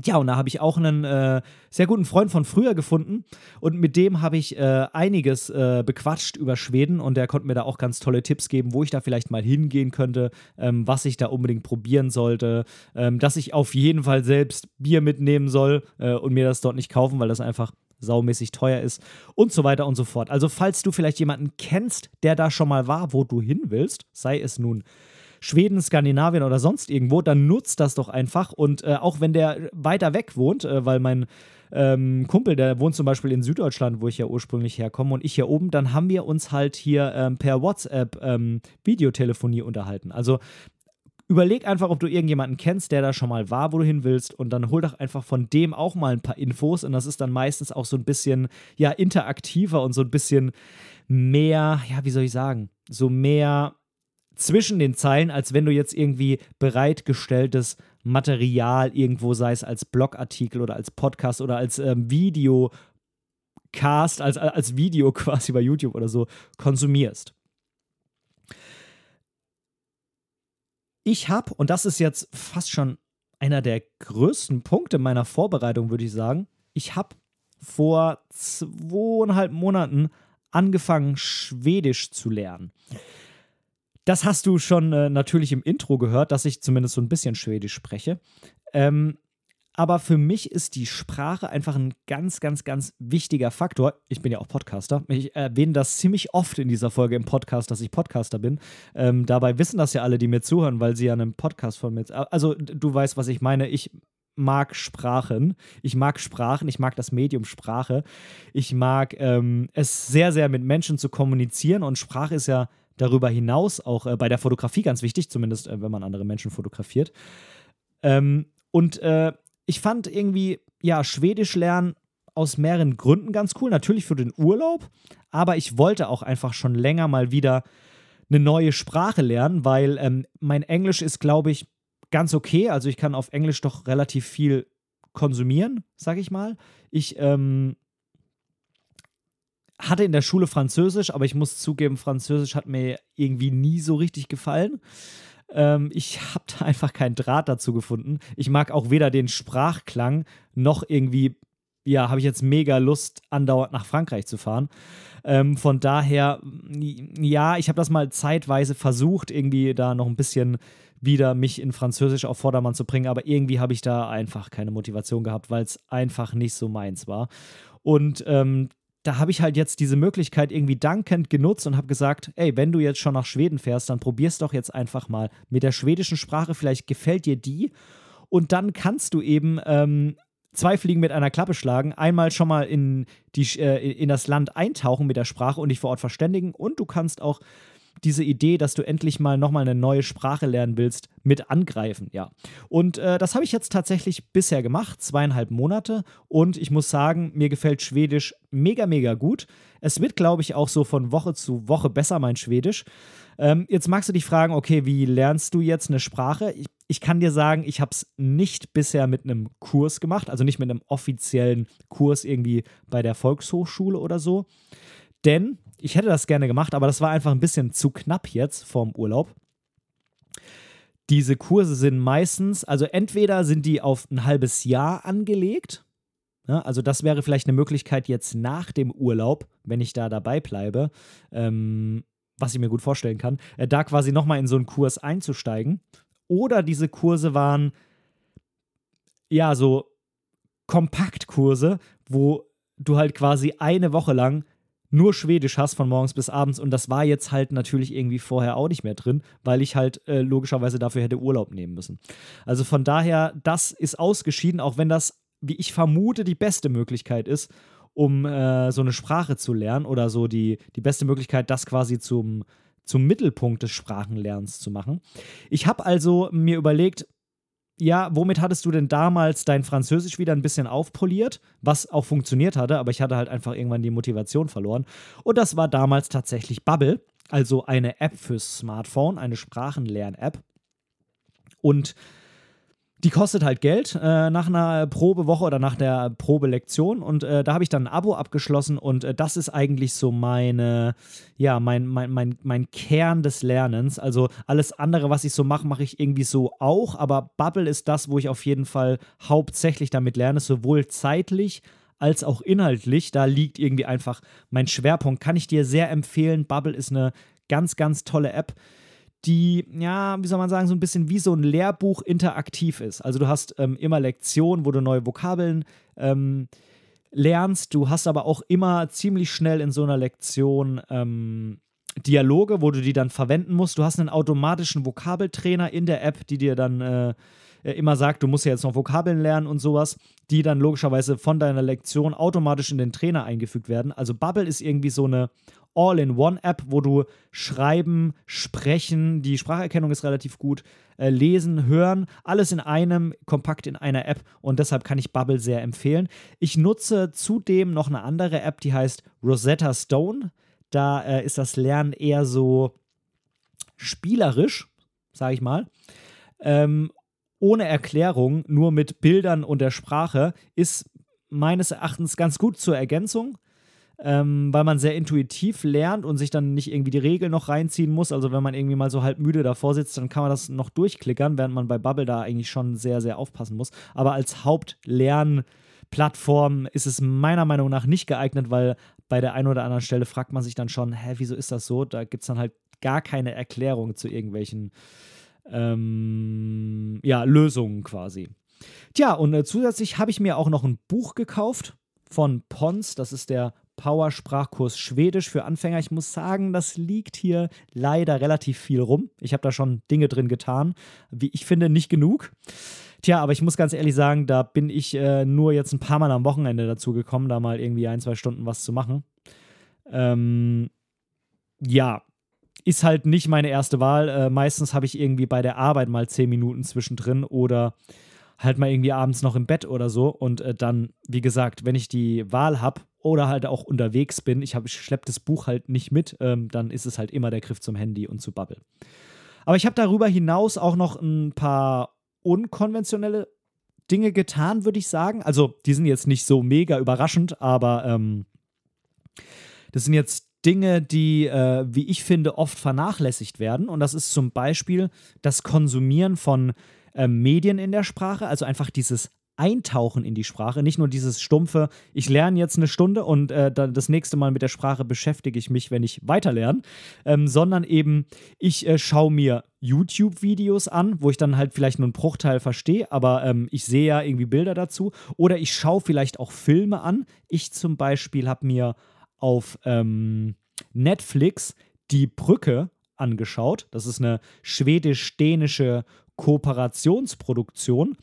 Ja, und da habe ich auch einen äh, sehr guten Freund von früher gefunden. Und mit dem habe ich äh, einiges äh, bequatscht über Schweden. Und der konnte mir da auch ganz tolle Tipps geben, wo ich da vielleicht mal hingehen könnte, ähm, was ich da unbedingt probieren sollte, ähm, dass ich auf jeden Fall selbst Bier mitnehmen soll äh, und mir das dort nicht kaufen, weil das einfach saumäßig teuer ist. Und so weiter und so fort. Also falls du vielleicht jemanden kennst, der da schon mal war, wo du hin willst, sei es nun Schweden, Skandinavien oder sonst irgendwo, dann nutzt das doch einfach. Und äh, auch wenn der weiter weg wohnt, äh, weil mein ähm, Kumpel, der wohnt zum Beispiel in Süddeutschland, wo ich ja ursprünglich herkomme, und ich hier oben, dann haben wir uns halt hier ähm, per WhatsApp ähm, Videotelefonie unterhalten. Also überleg einfach, ob du irgendjemanden kennst, der da schon mal war, wo du hin willst, und dann hol doch einfach von dem auch mal ein paar Infos. Und das ist dann meistens auch so ein bisschen, ja, interaktiver und so ein bisschen mehr, ja, wie soll ich sagen, so mehr zwischen den Zeilen, als wenn du jetzt irgendwie bereitgestelltes Material irgendwo, sei es als Blogartikel oder als Podcast oder als ähm, Videocast, als, als Video quasi bei YouTube oder so konsumierst. Ich habe, und das ist jetzt fast schon einer der größten Punkte meiner Vorbereitung, würde ich sagen, ich habe vor zweieinhalb Monaten angefangen, Schwedisch zu lernen. Das hast du schon äh, natürlich im Intro gehört, dass ich zumindest so ein bisschen Schwedisch spreche. Ähm, aber für mich ist die Sprache einfach ein ganz, ganz, ganz wichtiger Faktor. Ich bin ja auch Podcaster. Ich erwähne das ziemlich oft in dieser Folge im Podcast, dass ich Podcaster bin. Ähm, dabei wissen das ja alle, die mir zuhören, weil sie ja einen Podcast von mir. Also, du weißt, was ich meine. Ich mag Sprachen. Ich mag Sprachen. Ich mag das Medium Sprache. Ich mag ähm, es sehr, sehr mit Menschen zu kommunizieren. Und Sprache ist ja darüber hinaus auch äh, bei der Fotografie ganz wichtig, zumindest äh, wenn man andere Menschen fotografiert. Ähm, und äh, ich fand irgendwie, ja, Schwedisch lernen aus mehreren Gründen ganz cool. Natürlich für den Urlaub, aber ich wollte auch einfach schon länger mal wieder eine neue Sprache lernen, weil ähm, mein Englisch ist, glaube ich, ganz okay. Also ich kann auf Englisch doch relativ viel konsumieren, sage ich mal. Ich ähm, hatte in der Schule Französisch, aber ich muss zugeben, Französisch hat mir irgendwie nie so richtig gefallen. Ähm, ich habe da einfach keinen Draht dazu gefunden. Ich mag auch weder den Sprachklang noch irgendwie, ja, habe ich jetzt mega Lust, andauernd nach Frankreich zu fahren. Ähm, von daher, ja, ich habe das mal zeitweise versucht, irgendwie da noch ein bisschen wieder mich in Französisch auf Vordermann zu bringen, aber irgendwie habe ich da einfach keine Motivation gehabt, weil es einfach nicht so meins war. Und ähm, da habe ich halt jetzt diese Möglichkeit irgendwie dankend genutzt und habe gesagt, ey, wenn du jetzt schon nach Schweden fährst, dann probier's doch jetzt einfach mal mit der schwedischen Sprache. Vielleicht gefällt dir die und dann kannst du eben ähm, zwei Fliegen mit einer Klappe schlagen. Einmal schon mal in, die, äh, in das Land eintauchen mit der Sprache und dich vor Ort verständigen und du kannst auch diese Idee, dass du endlich mal nochmal eine neue Sprache lernen willst, mit angreifen, ja. Und äh, das habe ich jetzt tatsächlich bisher gemacht, zweieinhalb Monate. Und ich muss sagen, mir gefällt Schwedisch mega, mega gut. Es wird, glaube ich, auch so von Woche zu Woche besser, mein Schwedisch. Ähm, jetzt magst du dich fragen, okay, wie lernst du jetzt eine Sprache? Ich, ich kann dir sagen, ich habe es nicht bisher mit einem Kurs gemacht, also nicht mit einem offiziellen Kurs irgendwie bei der Volkshochschule oder so. Denn ich hätte das gerne gemacht, aber das war einfach ein bisschen zu knapp jetzt vorm Urlaub. Diese Kurse sind meistens, also entweder sind die auf ein halbes Jahr angelegt, ja, also das wäre vielleicht eine Möglichkeit jetzt nach dem Urlaub, wenn ich da dabei bleibe, ähm, was ich mir gut vorstellen kann, äh, da quasi nochmal in so einen Kurs einzusteigen. Oder diese Kurse waren ja so Kompaktkurse, wo du halt quasi eine Woche lang nur Schwedisch hast von morgens bis abends und das war jetzt halt natürlich irgendwie vorher auch nicht mehr drin, weil ich halt äh, logischerweise dafür hätte Urlaub nehmen müssen. Also von daher, das ist ausgeschieden, auch wenn das wie ich vermute, die beste Möglichkeit ist, um äh, so eine Sprache zu lernen oder so die, die beste Möglichkeit, das quasi zum, zum Mittelpunkt des Sprachenlernens zu machen. Ich habe also mir überlegt, ja, womit hattest du denn damals dein Französisch wieder ein bisschen aufpoliert, was auch funktioniert hatte, aber ich hatte halt einfach irgendwann die Motivation verloren. Und das war damals tatsächlich Bubble, also eine App fürs Smartphone, eine Sprachenlern-App. Und die kostet halt Geld äh, nach einer Probewoche oder nach der Probelektion und äh, da habe ich dann ein Abo abgeschlossen und äh, das ist eigentlich so meine, ja, mein, mein, mein, mein Kern des Lernens. Also alles andere, was ich so mache, mache ich irgendwie so auch, aber Bubble ist das, wo ich auf jeden Fall hauptsächlich damit lerne, sowohl zeitlich als auch inhaltlich. Da liegt irgendwie einfach mein Schwerpunkt. Kann ich dir sehr empfehlen. Bubble ist eine ganz, ganz tolle App die, ja, wie soll man sagen, so ein bisschen wie so ein Lehrbuch interaktiv ist. Also du hast ähm, immer Lektionen, wo du neue Vokabeln ähm, lernst. Du hast aber auch immer ziemlich schnell in so einer Lektion ähm, Dialoge, wo du die dann verwenden musst. Du hast einen automatischen Vokabeltrainer in der App, die dir dann äh, äh immer sagt, du musst ja jetzt noch Vokabeln lernen und sowas, die dann logischerweise von deiner Lektion automatisch in den Trainer eingefügt werden. Also Bubble ist irgendwie so eine All-in-One-App, wo du schreiben, sprechen, die Spracherkennung ist relativ gut, äh, lesen, hören, alles in einem, kompakt in einer App und deshalb kann ich Bubble sehr empfehlen. Ich nutze zudem noch eine andere App, die heißt Rosetta Stone. Da äh, ist das Lernen eher so spielerisch, sage ich mal. Ähm, ohne Erklärung, nur mit Bildern und der Sprache, ist meines Erachtens ganz gut zur Ergänzung ähm, weil man sehr intuitiv lernt und sich dann nicht irgendwie die Regeln noch reinziehen muss. Also wenn man irgendwie mal so halb müde davor sitzt, dann kann man das noch durchklickern, während man bei Bubble da eigentlich schon sehr, sehr aufpassen muss. Aber als Hauptlernplattform ist es meiner Meinung nach nicht geeignet, weil bei der einen oder anderen Stelle fragt man sich dann schon, hä, wieso ist das so? Da gibt es dann halt gar keine Erklärung zu irgendwelchen ähm, ja, Lösungen quasi. Tja, und äh, zusätzlich habe ich mir auch noch ein Buch gekauft von Pons, das ist der Power-Sprachkurs Schwedisch für Anfänger. Ich muss sagen, das liegt hier leider relativ viel rum. Ich habe da schon Dinge drin getan, wie ich finde, nicht genug. Tja, aber ich muss ganz ehrlich sagen, da bin ich äh, nur jetzt ein paar Mal am Wochenende dazu gekommen, da mal irgendwie ein, zwei Stunden was zu machen. Ähm, ja, ist halt nicht meine erste Wahl. Äh, meistens habe ich irgendwie bei der Arbeit mal zehn Minuten zwischendrin oder halt mal irgendwie abends noch im Bett oder so. Und äh, dann, wie gesagt, wenn ich die Wahl habe, oder halt auch unterwegs bin, ich, ich schleppe das Buch halt nicht mit, ähm, dann ist es halt immer der Griff zum Handy und zu Bubble. Aber ich habe darüber hinaus auch noch ein paar unkonventionelle Dinge getan, würde ich sagen. Also, die sind jetzt nicht so mega überraschend, aber ähm, das sind jetzt Dinge, die, äh, wie ich finde, oft vernachlässigt werden. Und das ist zum Beispiel das Konsumieren von äh, Medien in der Sprache, also einfach dieses Eintauchen in die Sprache, nicht nur dieses stumpfe, ich lerne jetzt eine Stunde und äh, dann das nächste Mal mit der Sprache beschäftige ich mich, wenn ich weiterlerne, ähm, sondern eben ich äh, schaue mir YouTube-Videos an, wo ich dann halt vielleicht nur einen Bruchteil verstehe, aber ähm, ich sehe ja irgendwie Bilder dazu oder ich schaue vielleicht auch Filme an. Ich zum Beispiel habe mir auf ähm, Netflix die Brücke angeschaut. Das ist eine schwedisch-dänische Kooperationsproduktion.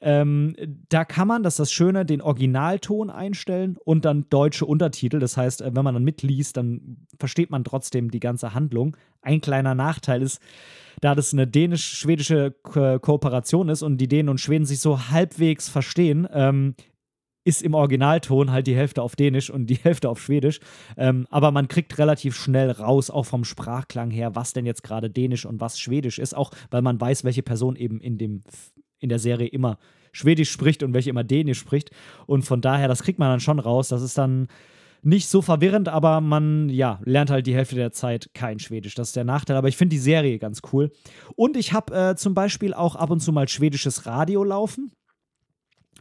Ähm, da kann man, das ist das Schöne, den Originalton einstellen und dann deutsche Untertitel. Das heißt, äh, wenn man dann mitliest, dann versteht man trotzdem die ganze Handlung. Ein kleiner Nachteil ist, da das eine dänisch-schwedische Ko Kooperation ist und die Dänen und Schweden sich so halbwegs verstehen, ähm, ist im Originalton halt die Hälfte auf Dänisch und die Hälfte auf Schwedisch. Ähm, aber man kriegt relativ schnell raus, auch vom Sprachklang her, was denn jetzt gerade Dänisch und was Schwedisch ist, auch weil man weiß, welche Person eben in dem in der Serie immer Schwedisch spricht und welche immer Dänisch spricht. Und von daher, das kriegt man dann schon raus. Das ist dann nicht so verwirrend, aber man ja, lernt halt die Hälfte der Zeit kein Schwedisch. Das ist der Nachteil, aber ich finde die Serie ganz cool. Und ich habe äh, zum Beispiel auch ab und zu mal schwedisches Radio laufen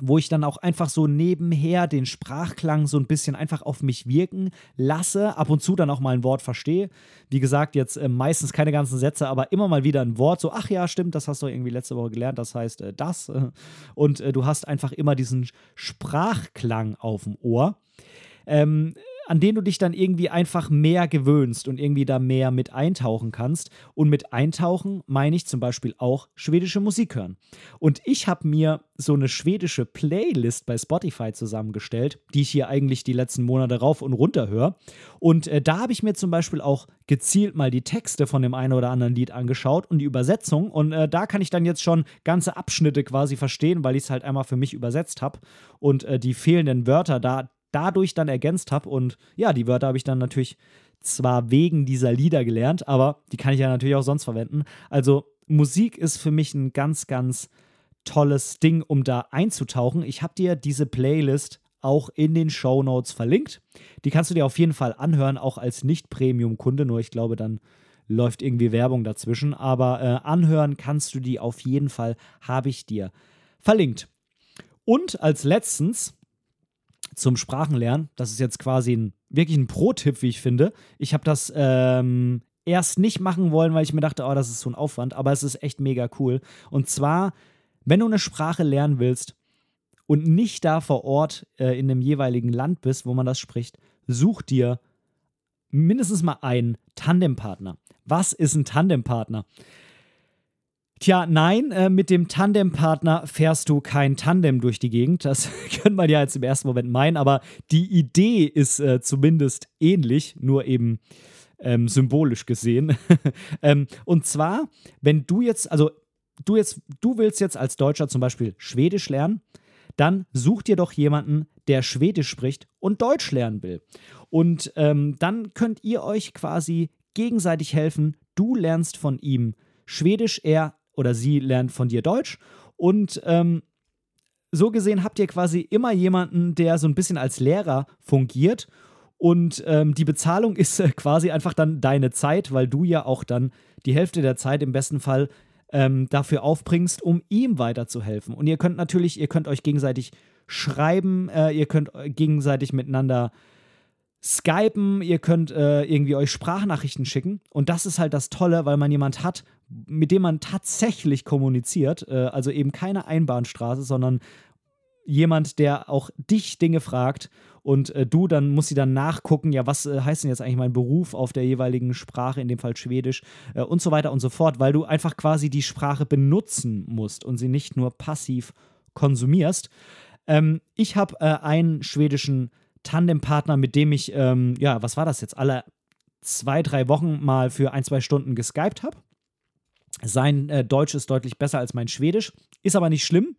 wo ich dann auch einfach so nebenher den Sprachklang so ein bisschen einfach auf mich wirken lasse, ab und zu dann auch mal ein Wort verstehe. Wie gesagt, jetzt äh, meistens keine ganzen Sätze, aber immer mal wieder ein Wort, so, ach ja, stimmt, das hast du irgendwie letzte Woche gelernt, das heißt äh, das. Und äh, du hast einfach immer diesen Sprachklang auf dem Ohr. Ähm, an den du dich dann irgendwie einfach mehr gewöhnst und irgendwie da mehr mit eintauchen kannst. Und mit eintauchen meine ich zum Beispiel auch schwedische Musik hören. Und ich habe mir so eine schwedische Playlist bei Spotify zusammengestellt, die ich hier eigentlich die letzten Monate rauf und runter höre. Und äh, da habe ich mir zum Beispiel auch gezielt mal die Texte von dem einen oder anderen Lied angeschaut und die Übersetzung. Und äh, da kann ich dann jetzt schon ganze Abschnitte quasi verstehen, weil ich es halt einmal für mich übersetzt habe. Und äh, die fehlenden Wörter da dadurch dann ergänzt habe. Und ja, die Wörter habe ich dann natürlich zwar wegen dieser Lieder gelernt, aber die kann ich ja natürlich auch sonst verwenden. Also Musik ist für mich ein ganz, ganz tolles Ding, um da einzutauchen. Ich habe dir diese Playlist auch in den Show Notes verlinkt. Die kannst du dir auf jeden Fall anhören, auch als Nicht-Premium-Kunde. Nur ich glaube, dann läuft irgendwie Werbung dazwischen. Aber äh, anhören kannst du die auf jeden Fall, habe ich dir verlinkt. Und als letztens zum Sprachenlernen. Das ist jetzt quasi ein, wirklich ein Pro-Tipp, wie ich finde. Ich habe das ähm, erst nicht machen wollen, weil ich mir dachte, oh, das ist so ein Aufwand, aber es ist echt mega cool. Und zwar, wenn du eine Sprache lernen willst und nicht da vor Ort äh, in dem jeweiligen Land bist, wo man das spricht, such dir mindestens mal einen Tandempartner. Was ist ein Tandempartner? Tja, nein, äh, mit dem Tandempartner fährst du kein Tandem durch die Gegend. Das könnte man ja jetzt im ersten Moment meinen, aber die Idee ist äh, zumindest ähnlich, nur eben ähm, symbolisch gesehen. ähm, und zwar, wenn du jetzt, also du jetzt, du willst jetzt als Deutscher zum Beispiel Schwedisch lernen, dann such dir doch jemanden, der Schwedisch spricht und Deutsch lernen will. Und ähm, dann könnt ihr euch quasi gegenseitig helfen. Du lernst von ihm Schwedisch, er oder sie lernt von dir Deutsch. Und ähm, so gesehen habt ihr quasi immer jemanden, der so ein bisschen als Lehrer fungiert. Und ähm, die Bezahlung ist äh, quasi einfach dann deine Zeit, weil du ja auch dann die Hälfte der Zeit im besten Fall ähm, dafür aufbringst, um ihm weiterzuhelfen. Und ihr könnt natürlich, ihr könnt euch gegenseitig schreiben, äh, ihr könnt gegenseitig miteinander skypen, ihr könnt äh, irgendwie euch Sprachnachrichten schicken. Und das ist halt das Tolle, weil man jemand hat, mit dem man tatsächlich kommuniziert. Äh, also eben keine Einbahnstraße, sondern jemand, der auch dich Dinge fragt und äh, du dann musst sie dann nachgucken, ja, was äh, heißt denn jetzt eigentlich mein Beruf auf der jeweiligen Sprache, in dem Fall Schwedisch äh, und so weiter und so fort, weil du einfach quasi die Sprache benutzen musst und sie nicht nur passiv konsumierst. Ähm, ich habe äh, einen schwedischen Tandempartner, mit dem ich, ähm, ja, was war das jetzt, alle zwei, drei Wochen mal für ein, zwei Stunden geskypt habe. Sein äh, Deutsch ist deutlich besser als mein Schwedisch, ist aber nicht schlimm,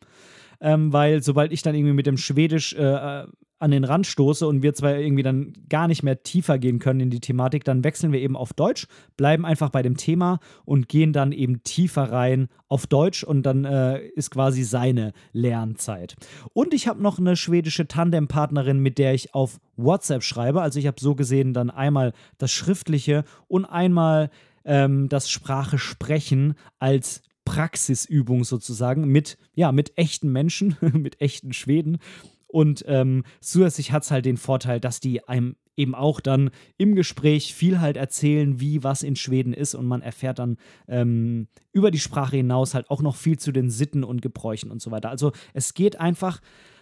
ähm, weil sobald ich dann irgendwie mit dem Schwedisch äh, an den Rand stoße und wir zwar irgendwie dann gar nicht mehr tiefer gehen können in die Thematik, dann wechseln wir eben auf Deutsch, bleiben einfach bei dem Thema und gehen dann eben tiefer rein auf Deutsch und dann äh, ist quasi seine Lernzeit. Und ich habe noch eine schwedische Tandempartnerin, mit der ich auf WhatsApp schreibe. Also ich habe so gesehen dann einmal das Schriftliche und einmal ähm, das Sprache sprechen als Praxisübung sozusagen mit, ja, mit echten Menschen, mit echten Schweden. Und ähm, zusätzlich hat es halt den Vorteil, dass die einem eben auch dann im Gespräch viel halt erzählen, wie was in Schweden ist und man erfährt dann ähm, über die Sprache hinaus halt auch noch viel zu den Sitten und Gebräuchen und so weiter. Also es geht einfach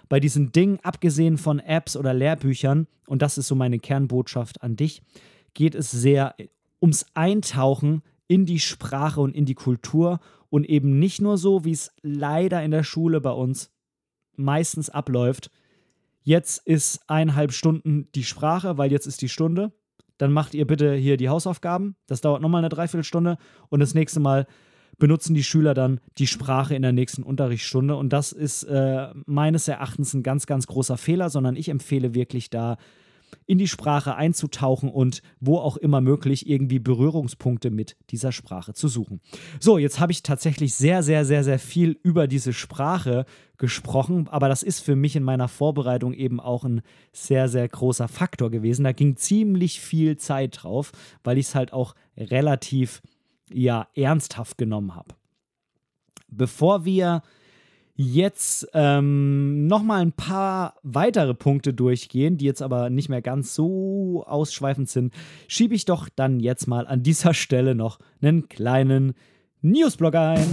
bei diesen Dingen, abgesehen von Apps oder Lehrbüchern, und das ist so meine Kernbotschaft an dich, geht es sehr ums Eintauchen in die Sprache und in die Kultur und eben nicht nur so, wie es leider in der Schule bei uns meistens abläuft. Jetzt ist eineinhalb Stunden die Sprache, weil jetzt ist die Stunde. Dann macht ihr bitte hier die Hausaufgaben. Das dauert nochmal eine Dreiviertelstunde. Und das nächste Mal benutzen die Schüler dann die Sprache in der nächsten Unterrichtsstunde. Und das ist äh, meines Erachtens ein ganz, ganz großer Fehler, sondern ich empfehle wirklich da in die Sprache einzutauchen und wo auch immer möglich irgendwie Berührungspunkte mit dieser Sprache zu suchen. So, jetzt habe ich tatsächlich sehr, sehr, sehr, sehr viel über diese Sprache gesprochen, aber das ist für mich in meiner Vorbereitung eben auch ein sehr, sehr großer Faktor gewesen. Da ging ziemlich viel Zeit drauf, weil ich es halt auch relativ ja ernsthaft genommen habe. Bevor wir jetzt ähm, nochmal ein paar weitere Punkte durchgehen, die jetzt aber nicht mehr ganz so ausschweifend sind, schiebe ich doch dann jetzt mal an dieser Stelle noch einen kleinen Newsblog ein.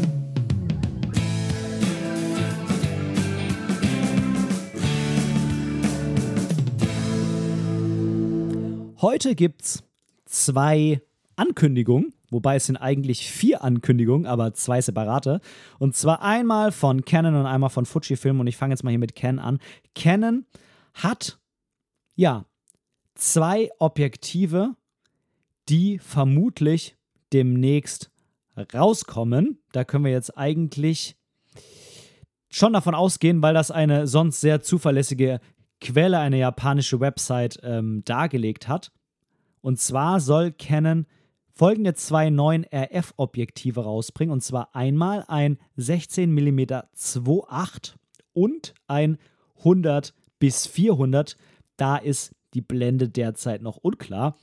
Heute gibt's zwei Ankündigungen Wobei es sind eigentlich vier Ankündigungen, aber zwei separate. Und zwar einmal von Canon und einmal von Fujifilm. Und ich fange jetzt mal hier mit Canon an. Canon hat, ja, zwei Objektive, die vermutlich demnächst rauskommen. Da können wir jetzt eigentlich schon davon ausgehen, weil das eine sonst sehr zuverlässige Quelle, eine japanische Website, ähm, dargelegt hat. Und zwar soll Canon folgende zwei neuen RF-Objektive rausbringen. Und zwar einmal ein 16 mm 2.8 und ein 100 bis 400. Da ist die Blende derzeit noch unklar.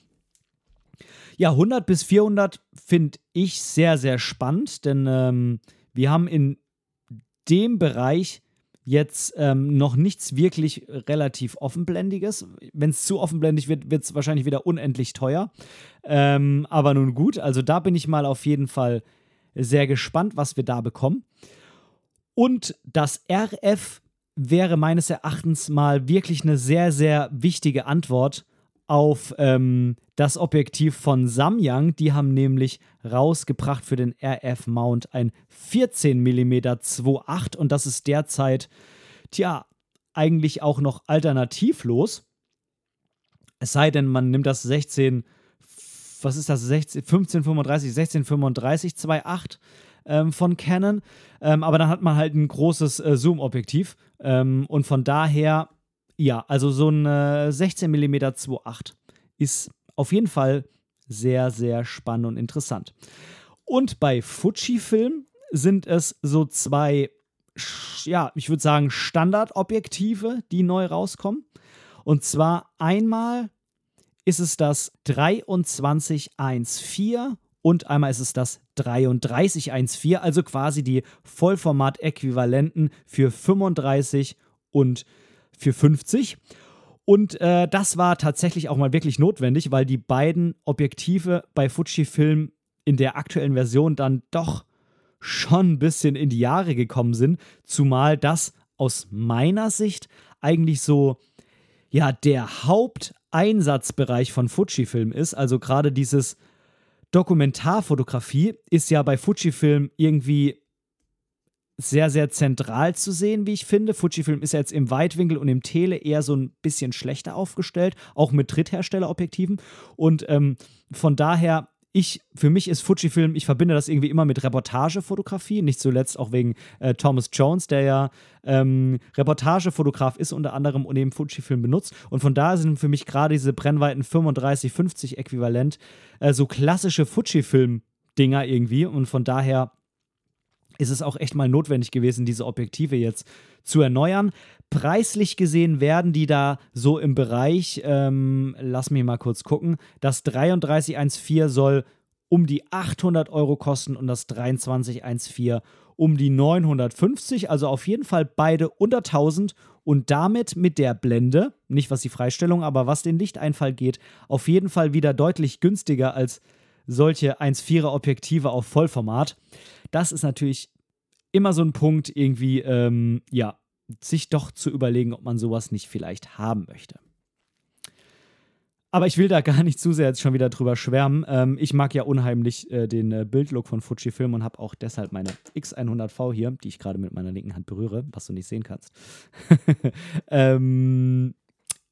Ja, 100 bis 400 finde ich sehr, sehr spannend, denn ähm, wir haben in dem Bereich jetzt ähm, noch nichts wirklich relativ offenblendiges. Wenn es zu offenblendig wird, wird es wahrscheinlich wieder unendlich teuer. Ähm, aber nun gut, also da bin ich mal auf jeden Fall sehr gespannt, was wir da bekommen. Und das RF wäre meines Erachtens mal wirklich eine sehr, sehr wichtige Antwort auf ähm, das Objektiv von Samyang. Die haben nämlich rausgebracht für den RF-Mount ein 14 mm 2.8 und das ist derzeit, tja, eigentlich auch noch alternativlos. Es sei denn, man nimmt das 16, was ist das, 16, 1535, 1635 2.8 ähm, von Canon. Ähm, aber dann hat man halt ein großes äh, Zoom-Objektiv ähm, und von daher ja, also so ein äh, 16 mm 2.8 ist auf jeden Fall sehr, sehr spannend und interessant. Und bei Fujifilm sind es so zwei, ja, ich würde sagen, Standardobjektive, die neu rauskommen. Und zwar einmal ist es das 2314 und einmal ist es das 3314, also quasi die Vollformat-Äquivalenten für 35 und für 50. Und äh, das war tatsächlich auch mal wirklich notwendig, weil die beiden Objektive bei Fujifilm in der aktuellen Version dann doch schon ein bisschen in die Jahre gekommen sind. Zumal das aus meiner Sicht eigentlich so, ja, der Haupteinsatzbereich von Fujifilm ist. Also gerade dieses Dokumentarfotografie ist ja bei Fujifilm irgendwie sehr, sehr zentral zu sehen, wie ich finde. Fujifilm ist jetzt im Weitwinkel und im Tele eher so ein bisschen schlechter aufgestellt, auch mit Drittherstellerobjektiven. Und ähm, von daher ich, für mich ist Fujifilm, ich verbinde das irgendwie immer mit Reportagefotografie, nicht zuletzt auch wegen äh, Thomas Jones, der ja ähm, Reportagefotograf ist unter anderem und eben Fujifilm benutzt. Und von daher sind für mich gerade diese Brennweiten 35, 50 äquivalent äh, so klassische Fujifilm-Dinger irgendwie. Und von daher ist es auch echt mal notwendig gewesen, diese Objektive jetzt zu erneuern. Preislich gesehen werden die da so im Bereich, ähm, lass mich mal kurz gucken, das 3314 soll um die 800 Euro kosten und das 2314 um die 950, also auf jeden Fall beide unter 1000 und damit mit der Blende, nicht was die Freistellung, aber was den Lichteinfall geht, auf jeden Fall wieder deutlich günstiger als solche 1,4er Objektive auf Vollformat. Das ist natürlich immer so ein Punkt, irgendwie, ähm, ja, sich doch zu überlegen, ob man sowas nicht vielleicht haben möchte. Aber ich will da gar nicht zu sehr jetzt schon wieder drüber schwärmen. Ähm, ich mag ja unheimlich äh, den äh, Bildlook von Fujifilm und habe auch deshalb meine X100V hier, die ich gerade mit meiner linken Hand berühre, was du nicht sehen kannst. ähm,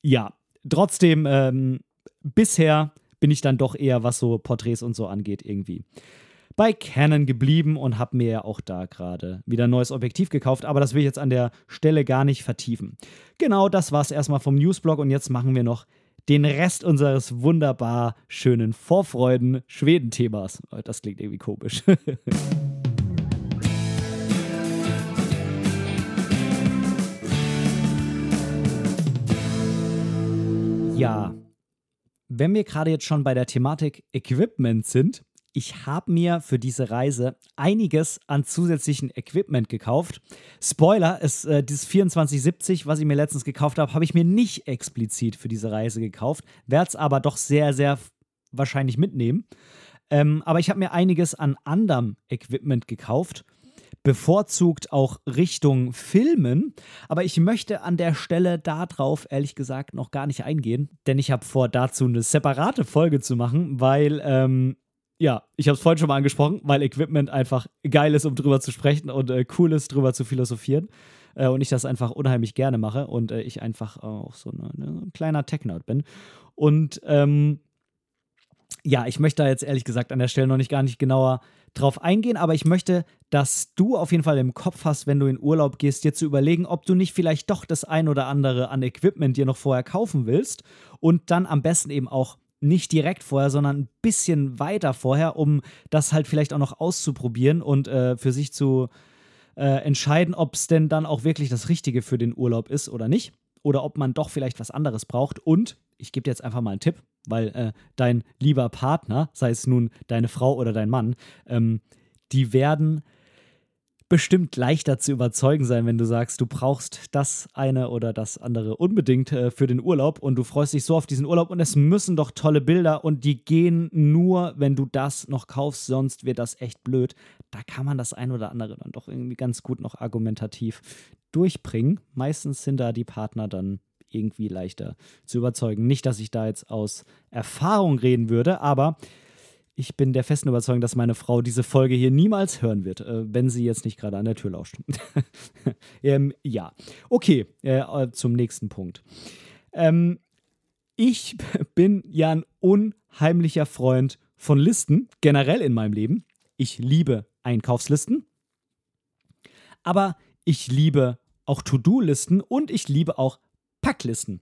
ja, trotzdem, ähm, bisher bin ich dann doch eher, was so Porträts und so angeht, irgendwie bei Canon geblieben und habe mir ja auch da gerade wieder ein neues Objektiv gekauft, aber das will ich jetzt an der Stelle gar nicht vertiefen. Genau, das war es erstmal vom Newsblog und jetzt machen wir noch den Rest unseres wunderbar schönen Vorfreuden-Schweden-Themas. Das klingt irgendwie komisch. ja, wenn wir gerade jetzt schon bei der Thematik Equipment sind, ich habe mir für diese Reise einiges an zusätzlichen Equipment gekauft. Spoiler, ist äh, dieses 2470, was ich mir letztens gekauft habe, habe ich mir nicht explizit für diese Reise gekauft, werde es aber doch sehr, sehr wahrscheinlich mitnehmen. Ähm, aber ich habe mir einiges an anderem Equipment gekauft bevorzugt auch Richtung Filmen. Aber ich möchte an der Stelle darauf ehrlich gesagt noch gar nicht eingehen, denn ich habe vor, dazu eine separate Folge zu machen, weil, ähm, ja, ich habe es vorhin schon mal angesprochen, weil Equipment einfach geil ist, um drüber zu sprechen und äh, cool ist, drüber zu philosophieren. Äh, und ich das einfach unheimlich gerne mache und äh, ich einfach auch so eine, eine, ein kleiner Tech-Nerd bin. Und ähm, ja, ich möchte da jetzt ehrlich gesagt an der Stelle noch nicht gar nicht genauer drauf eingehen, aber ich möchte, dass du auf jeden Fall im Kopf hast, wenn du in Urlaub gehst, dir zu überlegen, ob du nicht vielleicht doch das ein oder andere an Equipment dir noch vorher kaufen willst und dann am besten eben auch nicht direkt vorher, sondern ein bisschen weiter vorher, um das halt vielleicht auch noch auszuprobieren und äh, für sich zu äh, entscheiden, ob es denn dann auch wirklich das Richtige für den Urlaub ist oder nicht. Oder ob man doch vielleicht was anderes braucht. Und ich gebe dir jetzt einfach mal einen Tipp weil äh, dein lieber Partner, sei es nun deine Frau oder dein Mann, ähm, die werden bestimmt leichter zu überzeugen sein, wenn du sagst, du brauchst das eine oder das andere unbedingt äh, für den Urlaub und du freust dich so auf diesen Urlaub und es müssen doch tolle Bilder und die gehen nur, wenn du das noch kaufst, sonst wird das echt blöd. Da kann man das ein oder andere dann doch irgendwie ganz gut noch argumentativ durchbringen. Meistens sind da die Partner dann irgendwie leichter zu überzeugen. Nicht, dass ich da jetzt aus Erfahrung reden würde, aber ich bin der festen Überzeugung, dass meine Frau diese Folge hier niemals hören wird, äh, wenn sie jetzt nicht gerade an der Tür lauscht. ähm, ja, okay, äh, äh, zum nächsten Punkt. Ähm, ich bin ja ein unheimlicher Freund von Listen, generell in meinem Leben. Ich liebe Einkaufslisten, aber ich liebe auch To-Do-Listen und ich liebe auch Packlisten.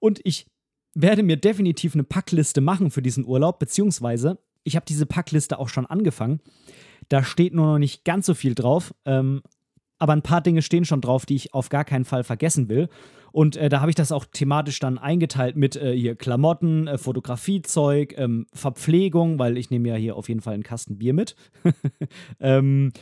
Und ich werde mir definitiv eine Packliste machen für diesen Urlaub, beziehungsweise ich habe diese Packliste auch schon angefangen. Da steht nur noch nicht ganz so viel drauf, ähm, aber ein paar Dinge stehen schon drauf, die ich auf gar keinen Fall vergessen will. Und äh, da habe ich das auch thematisch dann eingeteilt mit äh, hier Klamotten, äh, Fotografiezeug, ähm, Verpflegung, weil ich nehme ja hier auf jeden Fall einen Kasten Bier mit. ähm,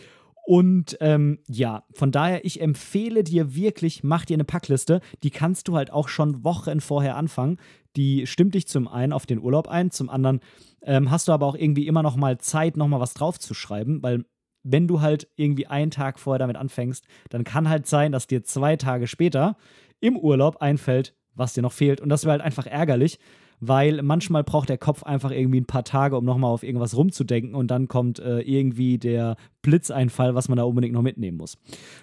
und ähm, ja, von daher, ich empfehle dir wirklich, mach dir eine Packliste. Die kannst du halt auch schon Wochen vorher anfangen. Die stimmt dich zum einen auf den Urlaub ein, zum anderen ähm, hast du aber auch irgendwie immer noch mal Zeit, noch mal was draufzuschreiben, weil wenn du halt irgendwie einen Tag vorher damit anfängst, dann kann halt sein, dass dir zwei Tage später im Urlaub einfällt, was dir noch fehlt. Und das wäre halt einfach ärgerlich, weil manchmal braucht der Kopf einfach irgendwie ein paar Tage, um nochmal auf irgendwas rumzudenken und dann kommt äh, irgendwie der Blitzeinfall, was man da unbedingt noch mitnehmen muss.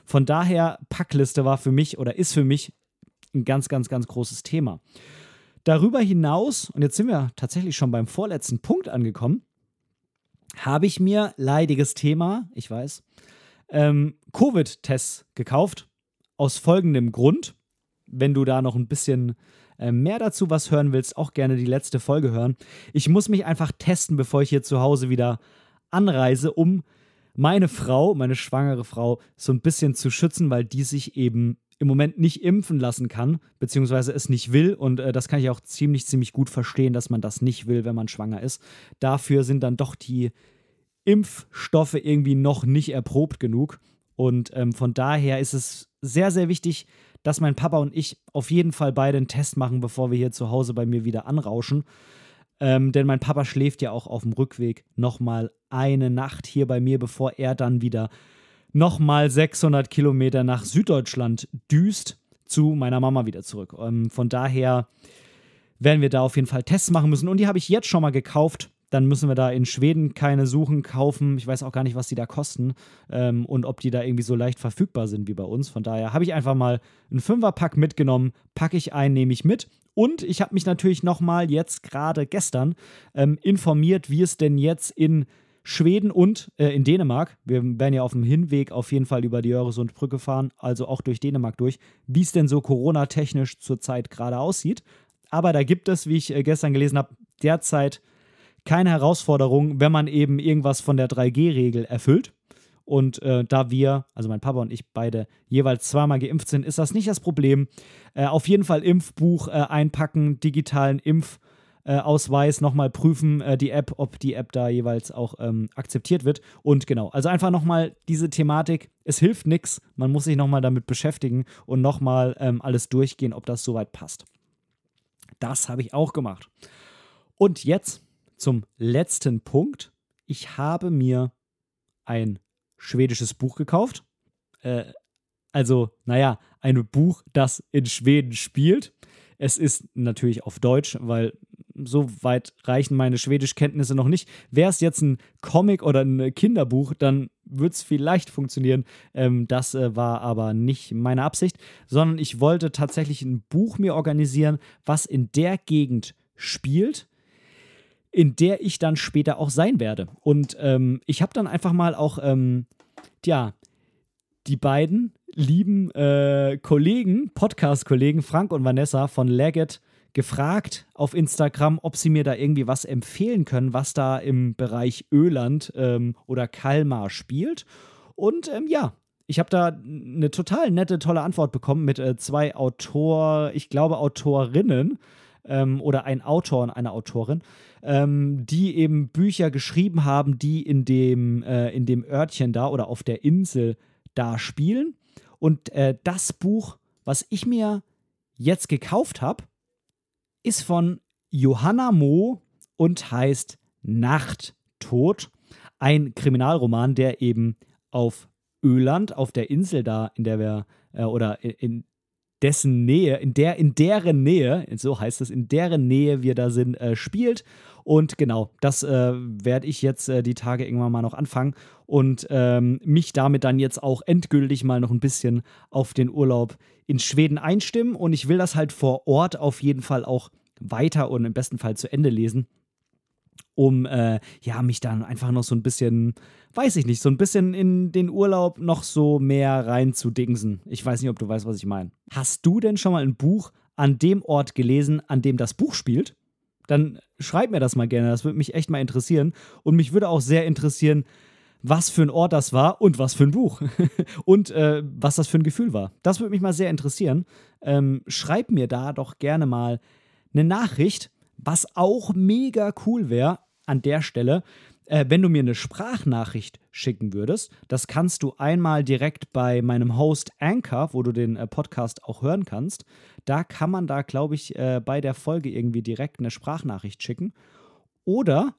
Von daher, Packliste war für mich oder ist für mich ein ganz, ganz, ganz großes Thema. Darüber hinaus, und jetzt sind wir tatsächlich schon beim vorletzten Punkt angekommen, habe ich mir leidiges Thema, ich weiß, ähm, Covid-Tests gekauft. Aus folgendem Grund, wenn du da noch ein bisschen mehr dazu was hören willst, auch gerne die letzte Folge hören. Ich muss mich einfach testen, bevor ich hier zu Hause wieder anreise, um meine Frau, meine schwangere Frau, so ein bisschen zu schützen, weil die sich eben im Moment nicht impfen lassen kann, beziehungsweise es nicht will. Und äh, das kann ich auch ziemlich, ziemlich gut verstehen, dass man das nicht will, wenn man schwanger ist. Dafür sind dann doch die Impfstoffe irgendwie noch nicht erprobt genug. Und ähm, von daher ist es sehr, sehr wichtig, dass mein Papa und ich auf jeden Fall beide einen Test machen, bevor wir hier zu Hause bei mir wieder anrauschen. Ähm, denn mein Papa schläft ja auch auf dem Rückweg nochmal eine Nacht hier bei mir, bevor er dann wieder nochmal 600 Kilometer nach Süddeutschland düst zu meiner Mama wieder zurück. Ähm, von daher werden wir da auf jeden Fall Tests machen müssen. Und die habe ich jetzt schon mal gekauft dann müssen wir da in Schweden keine Suchen kaufen. Ich weiß auch gar nicht, was die da kosten ähm, und ob die da irgendwie so leicht verfügbar sind wie bei uns. Von daher habe ich einfach mal einen Fünferpack mitgenommen, packe ich ein, nehme ich mit. Und ich habe mich natürlich nochmal jetzt gerade gestern ähm, informiert, wie es denn jetzt in Schweden und äh, in Dänemark, wir werden ja auf dem Hinweg auf jeden Fall über die Öresundbrücke fahren, also auch durch Dänemark durch, wie es denn so Corona-technisch zurzeit gerade aussieht. aber da gibt es, wie ich äh, gestern gelesen habe, derzeit keine Herausforderung, wenn man eben irgendwas von der 3G-Regel erfüllt. Und äh, da wir, also mein Papa und ich beide jeweils zweimal geimpft sind, ist das nicht das Problem. Äh, auf jeden Fall Impfbuch äh, einpacken, digitalen Impfausweis nochmal prüfen, äh, die App, ob die App da jeweils auch ähm, akzeptiert wird. Und genau, also einfach nochmal diese Thematik, es hilft nichts, man muss sich nochmal damit beschäftigen und nochmal ähm, alles durchgehen, ob das soweit passt. Das habe ich auch gemacht. Und jetzt zum letzten Punkt. Ich habe mir ein schwedisches Buch gekauft. Äh, also, naja, ein Buch, das in Schweden spielt. Es ist natürlich auf Deutsch, weil so weit reichen meine Schwedischkenntnisse noch nicht. Wäre es jetzt ein Comic oder ein Kinderbuch, dann würde es vielleicht funktionieren. Ähm, das äh, war aber nicht meine Absicht, sondern ich wollte tatsächlich ein Buch mir organisieren, was in der Gegend spielt, in der ich dann später auch sein werde. Und ähm, ich habe dann einfach mal auch, ähm, ja, die beiden lieben äh, Kollegen, Podcast-Kollegen Frank und Vanessa von Leggett gefragt auf Instagram, ob sie mir da irgendwie was empfehlen können, was da im Bereich Öland ähm, oder Kalmar spielt. Und ähm, ja, ich habe da eine total nette, tolle Antwort bekommen mit äh, zwei Autor, ich glaube Autorinnen ähm, oder ein Autor und eine Autorin, ähm, die eben Bücher geschrieben haben, die in dem, äh, in dem Örtchen da oder auf der Insel da spielen. Und äh, das Buch, was ich mir jetzt gekauft habe, ist von Johanna Mo und heißt Nachttod. Ein Kriminalroman, der eben auf Öland, auf der Insel da, in der wir, äh, oder in, dessen Nähe, in der, in deren Nähe, so heißt es, in deren Nähe wir da sind, äh, spielt. Und genau, das äh, werde ich jetzt äh, die Tage irgendwann mal noch anfangen und ähm, mich damit dann jetzt auch endgültig mal noch ein bisschen auf den Urlaub in Schweden einstimmen. Und ich will das halt vor Ort auf jeden Fall auch weiter und im besten Fall zu Ende lesen um äh, ja, mich dann einfach noch so ein bisschen, weiß ich nicht, so ein bisschen in den Urlaub noch so mehr rein zu dingsen. Ich weiß nicht, ob du weißt, was ich meine. Hast du denn schon mal ein Buch an dem Ort gelesen, an dem das Buch spielt? Dann schreib mir das mal gerne, das würde mich echt mal interessieren. Und mich würde auch sehr interessieren, was für ein Ort das war und was für ein Buch und äh, was das für ein Gefühl war. Das würde mich mal sehr interessieren. Ähm, schreib mir da doch gerne mal eine Nachricht. Was auch mega cool wäre, an der Stelle, äh, wenn du mir eine Sprachnachricht schicken würdest, das kannst du einmal direkt bei meinem Host Anchor, wo du den äh, Podcast auch hören kannst. Da kann man da, glaube ich, äh, bei der Folge irgendwie direkt eine Sprachnachricht schicken. Oder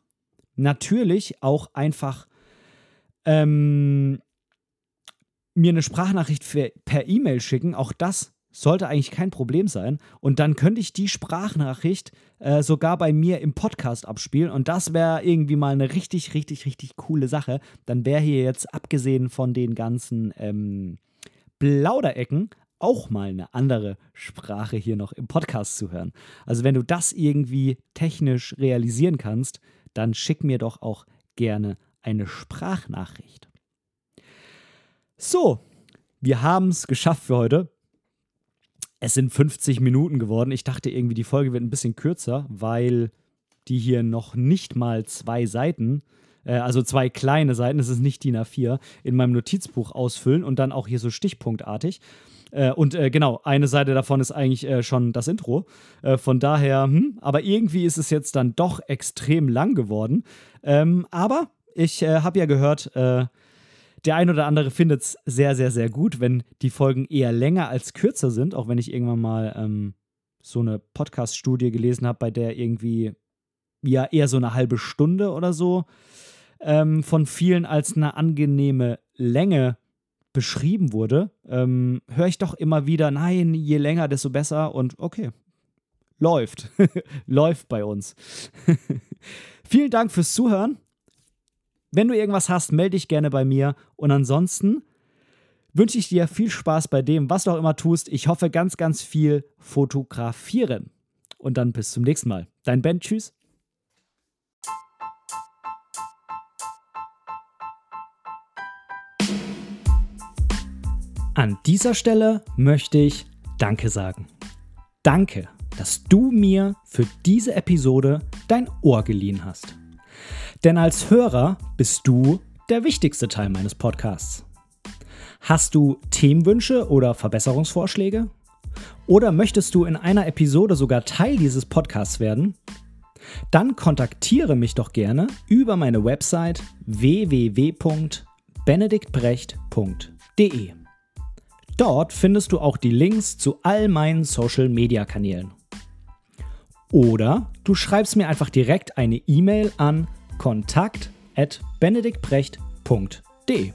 natürlich auch einfach ähm, mir eine Sprachnachricht per E-Mail schicken. Auch das sollte eigentlich kein Problem sein. Und dann könnte ich die Sprachnachricht äh, sogar bei mir im Podcast abspielen. Und das wäre irgendwie mal eine richtig, richtig, richtig coole Sache. Dann wäre hier jetzt, abgesehen von den ganzen ähm, Plauderecken, auch mal eine andere Sprache hier noch im Podcast zu hören. Also wenn du das irgendwie technisch realisieren kannst, dann schick mir doch auch gerne eine Sprachnachricht. So, wir haben es geschafft für heute. Es sind 50 Minuten geworden. Ich dachte irgendwie, die Folge wird ein bisschen kürzer, weil die hier noch nicht mal zwei Seiten, äh, also zwei kleine Seiten, es ist nicht DIN A4, in meinem Notizbuch ausfüllen und dann auch hier so stichpunktartig. Äh, und äh, genau, eine Seite davon ist eigentlich äh, schon das Intro. Äh, von daher, hm, aber irgendwie ist es jetzt dann doch extrem lang geworden. Ähm, aber ich äh, habe ja gehört, der ein oder andere findet es sehr, sehr, sehr gut, wenn die Folgen eher länger als kürzer sind, auch wenn ich irgendwann mal ähm, so eine Podcast-Studie gelesen habe, bei der irgendwie ja eher so eine halbe Stunde oder so ähm, von vielen als eine angenehme Länge beschrieben wurde, ähm, höre ich doch immer wieder, nein, je länger, desto besser und okay, läuft, läuft bei uns. Vielen Dank fürs Zuhören. Wenn du irgendwas hast, melde dich gerne bei mir. Und ansonsten wünsche ich dir viel Spaß bei dem, was du auch immer tust. Ich hoffe ganz, ganz viel fotografieren. Und dann bis zum nächsten Mal. Dein Ben, tschüss. An dieser Stelle möchte ich Danke sagen. Danke dass du mir für diese Episode dein Ohr geliehen hast. Denn als Hörer bist du der wichtigste Teil meines Podcasts. Hast du Themenwünsche oder Verbesserungsvorschläge? Oder möchtest du in einer Episode sogar Teil dieses Podcasts werden? Dann kontaktiere mich doch gerne über meine Website www.benediktbrecht.de. Dort findest du auch die Links zu all meinen Social-Media-Kanälen. Oder du schreibst mir einfach direkt eine E-Mail an kontakt@benediktbrecht.de.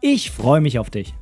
Ich freue mich auf dich.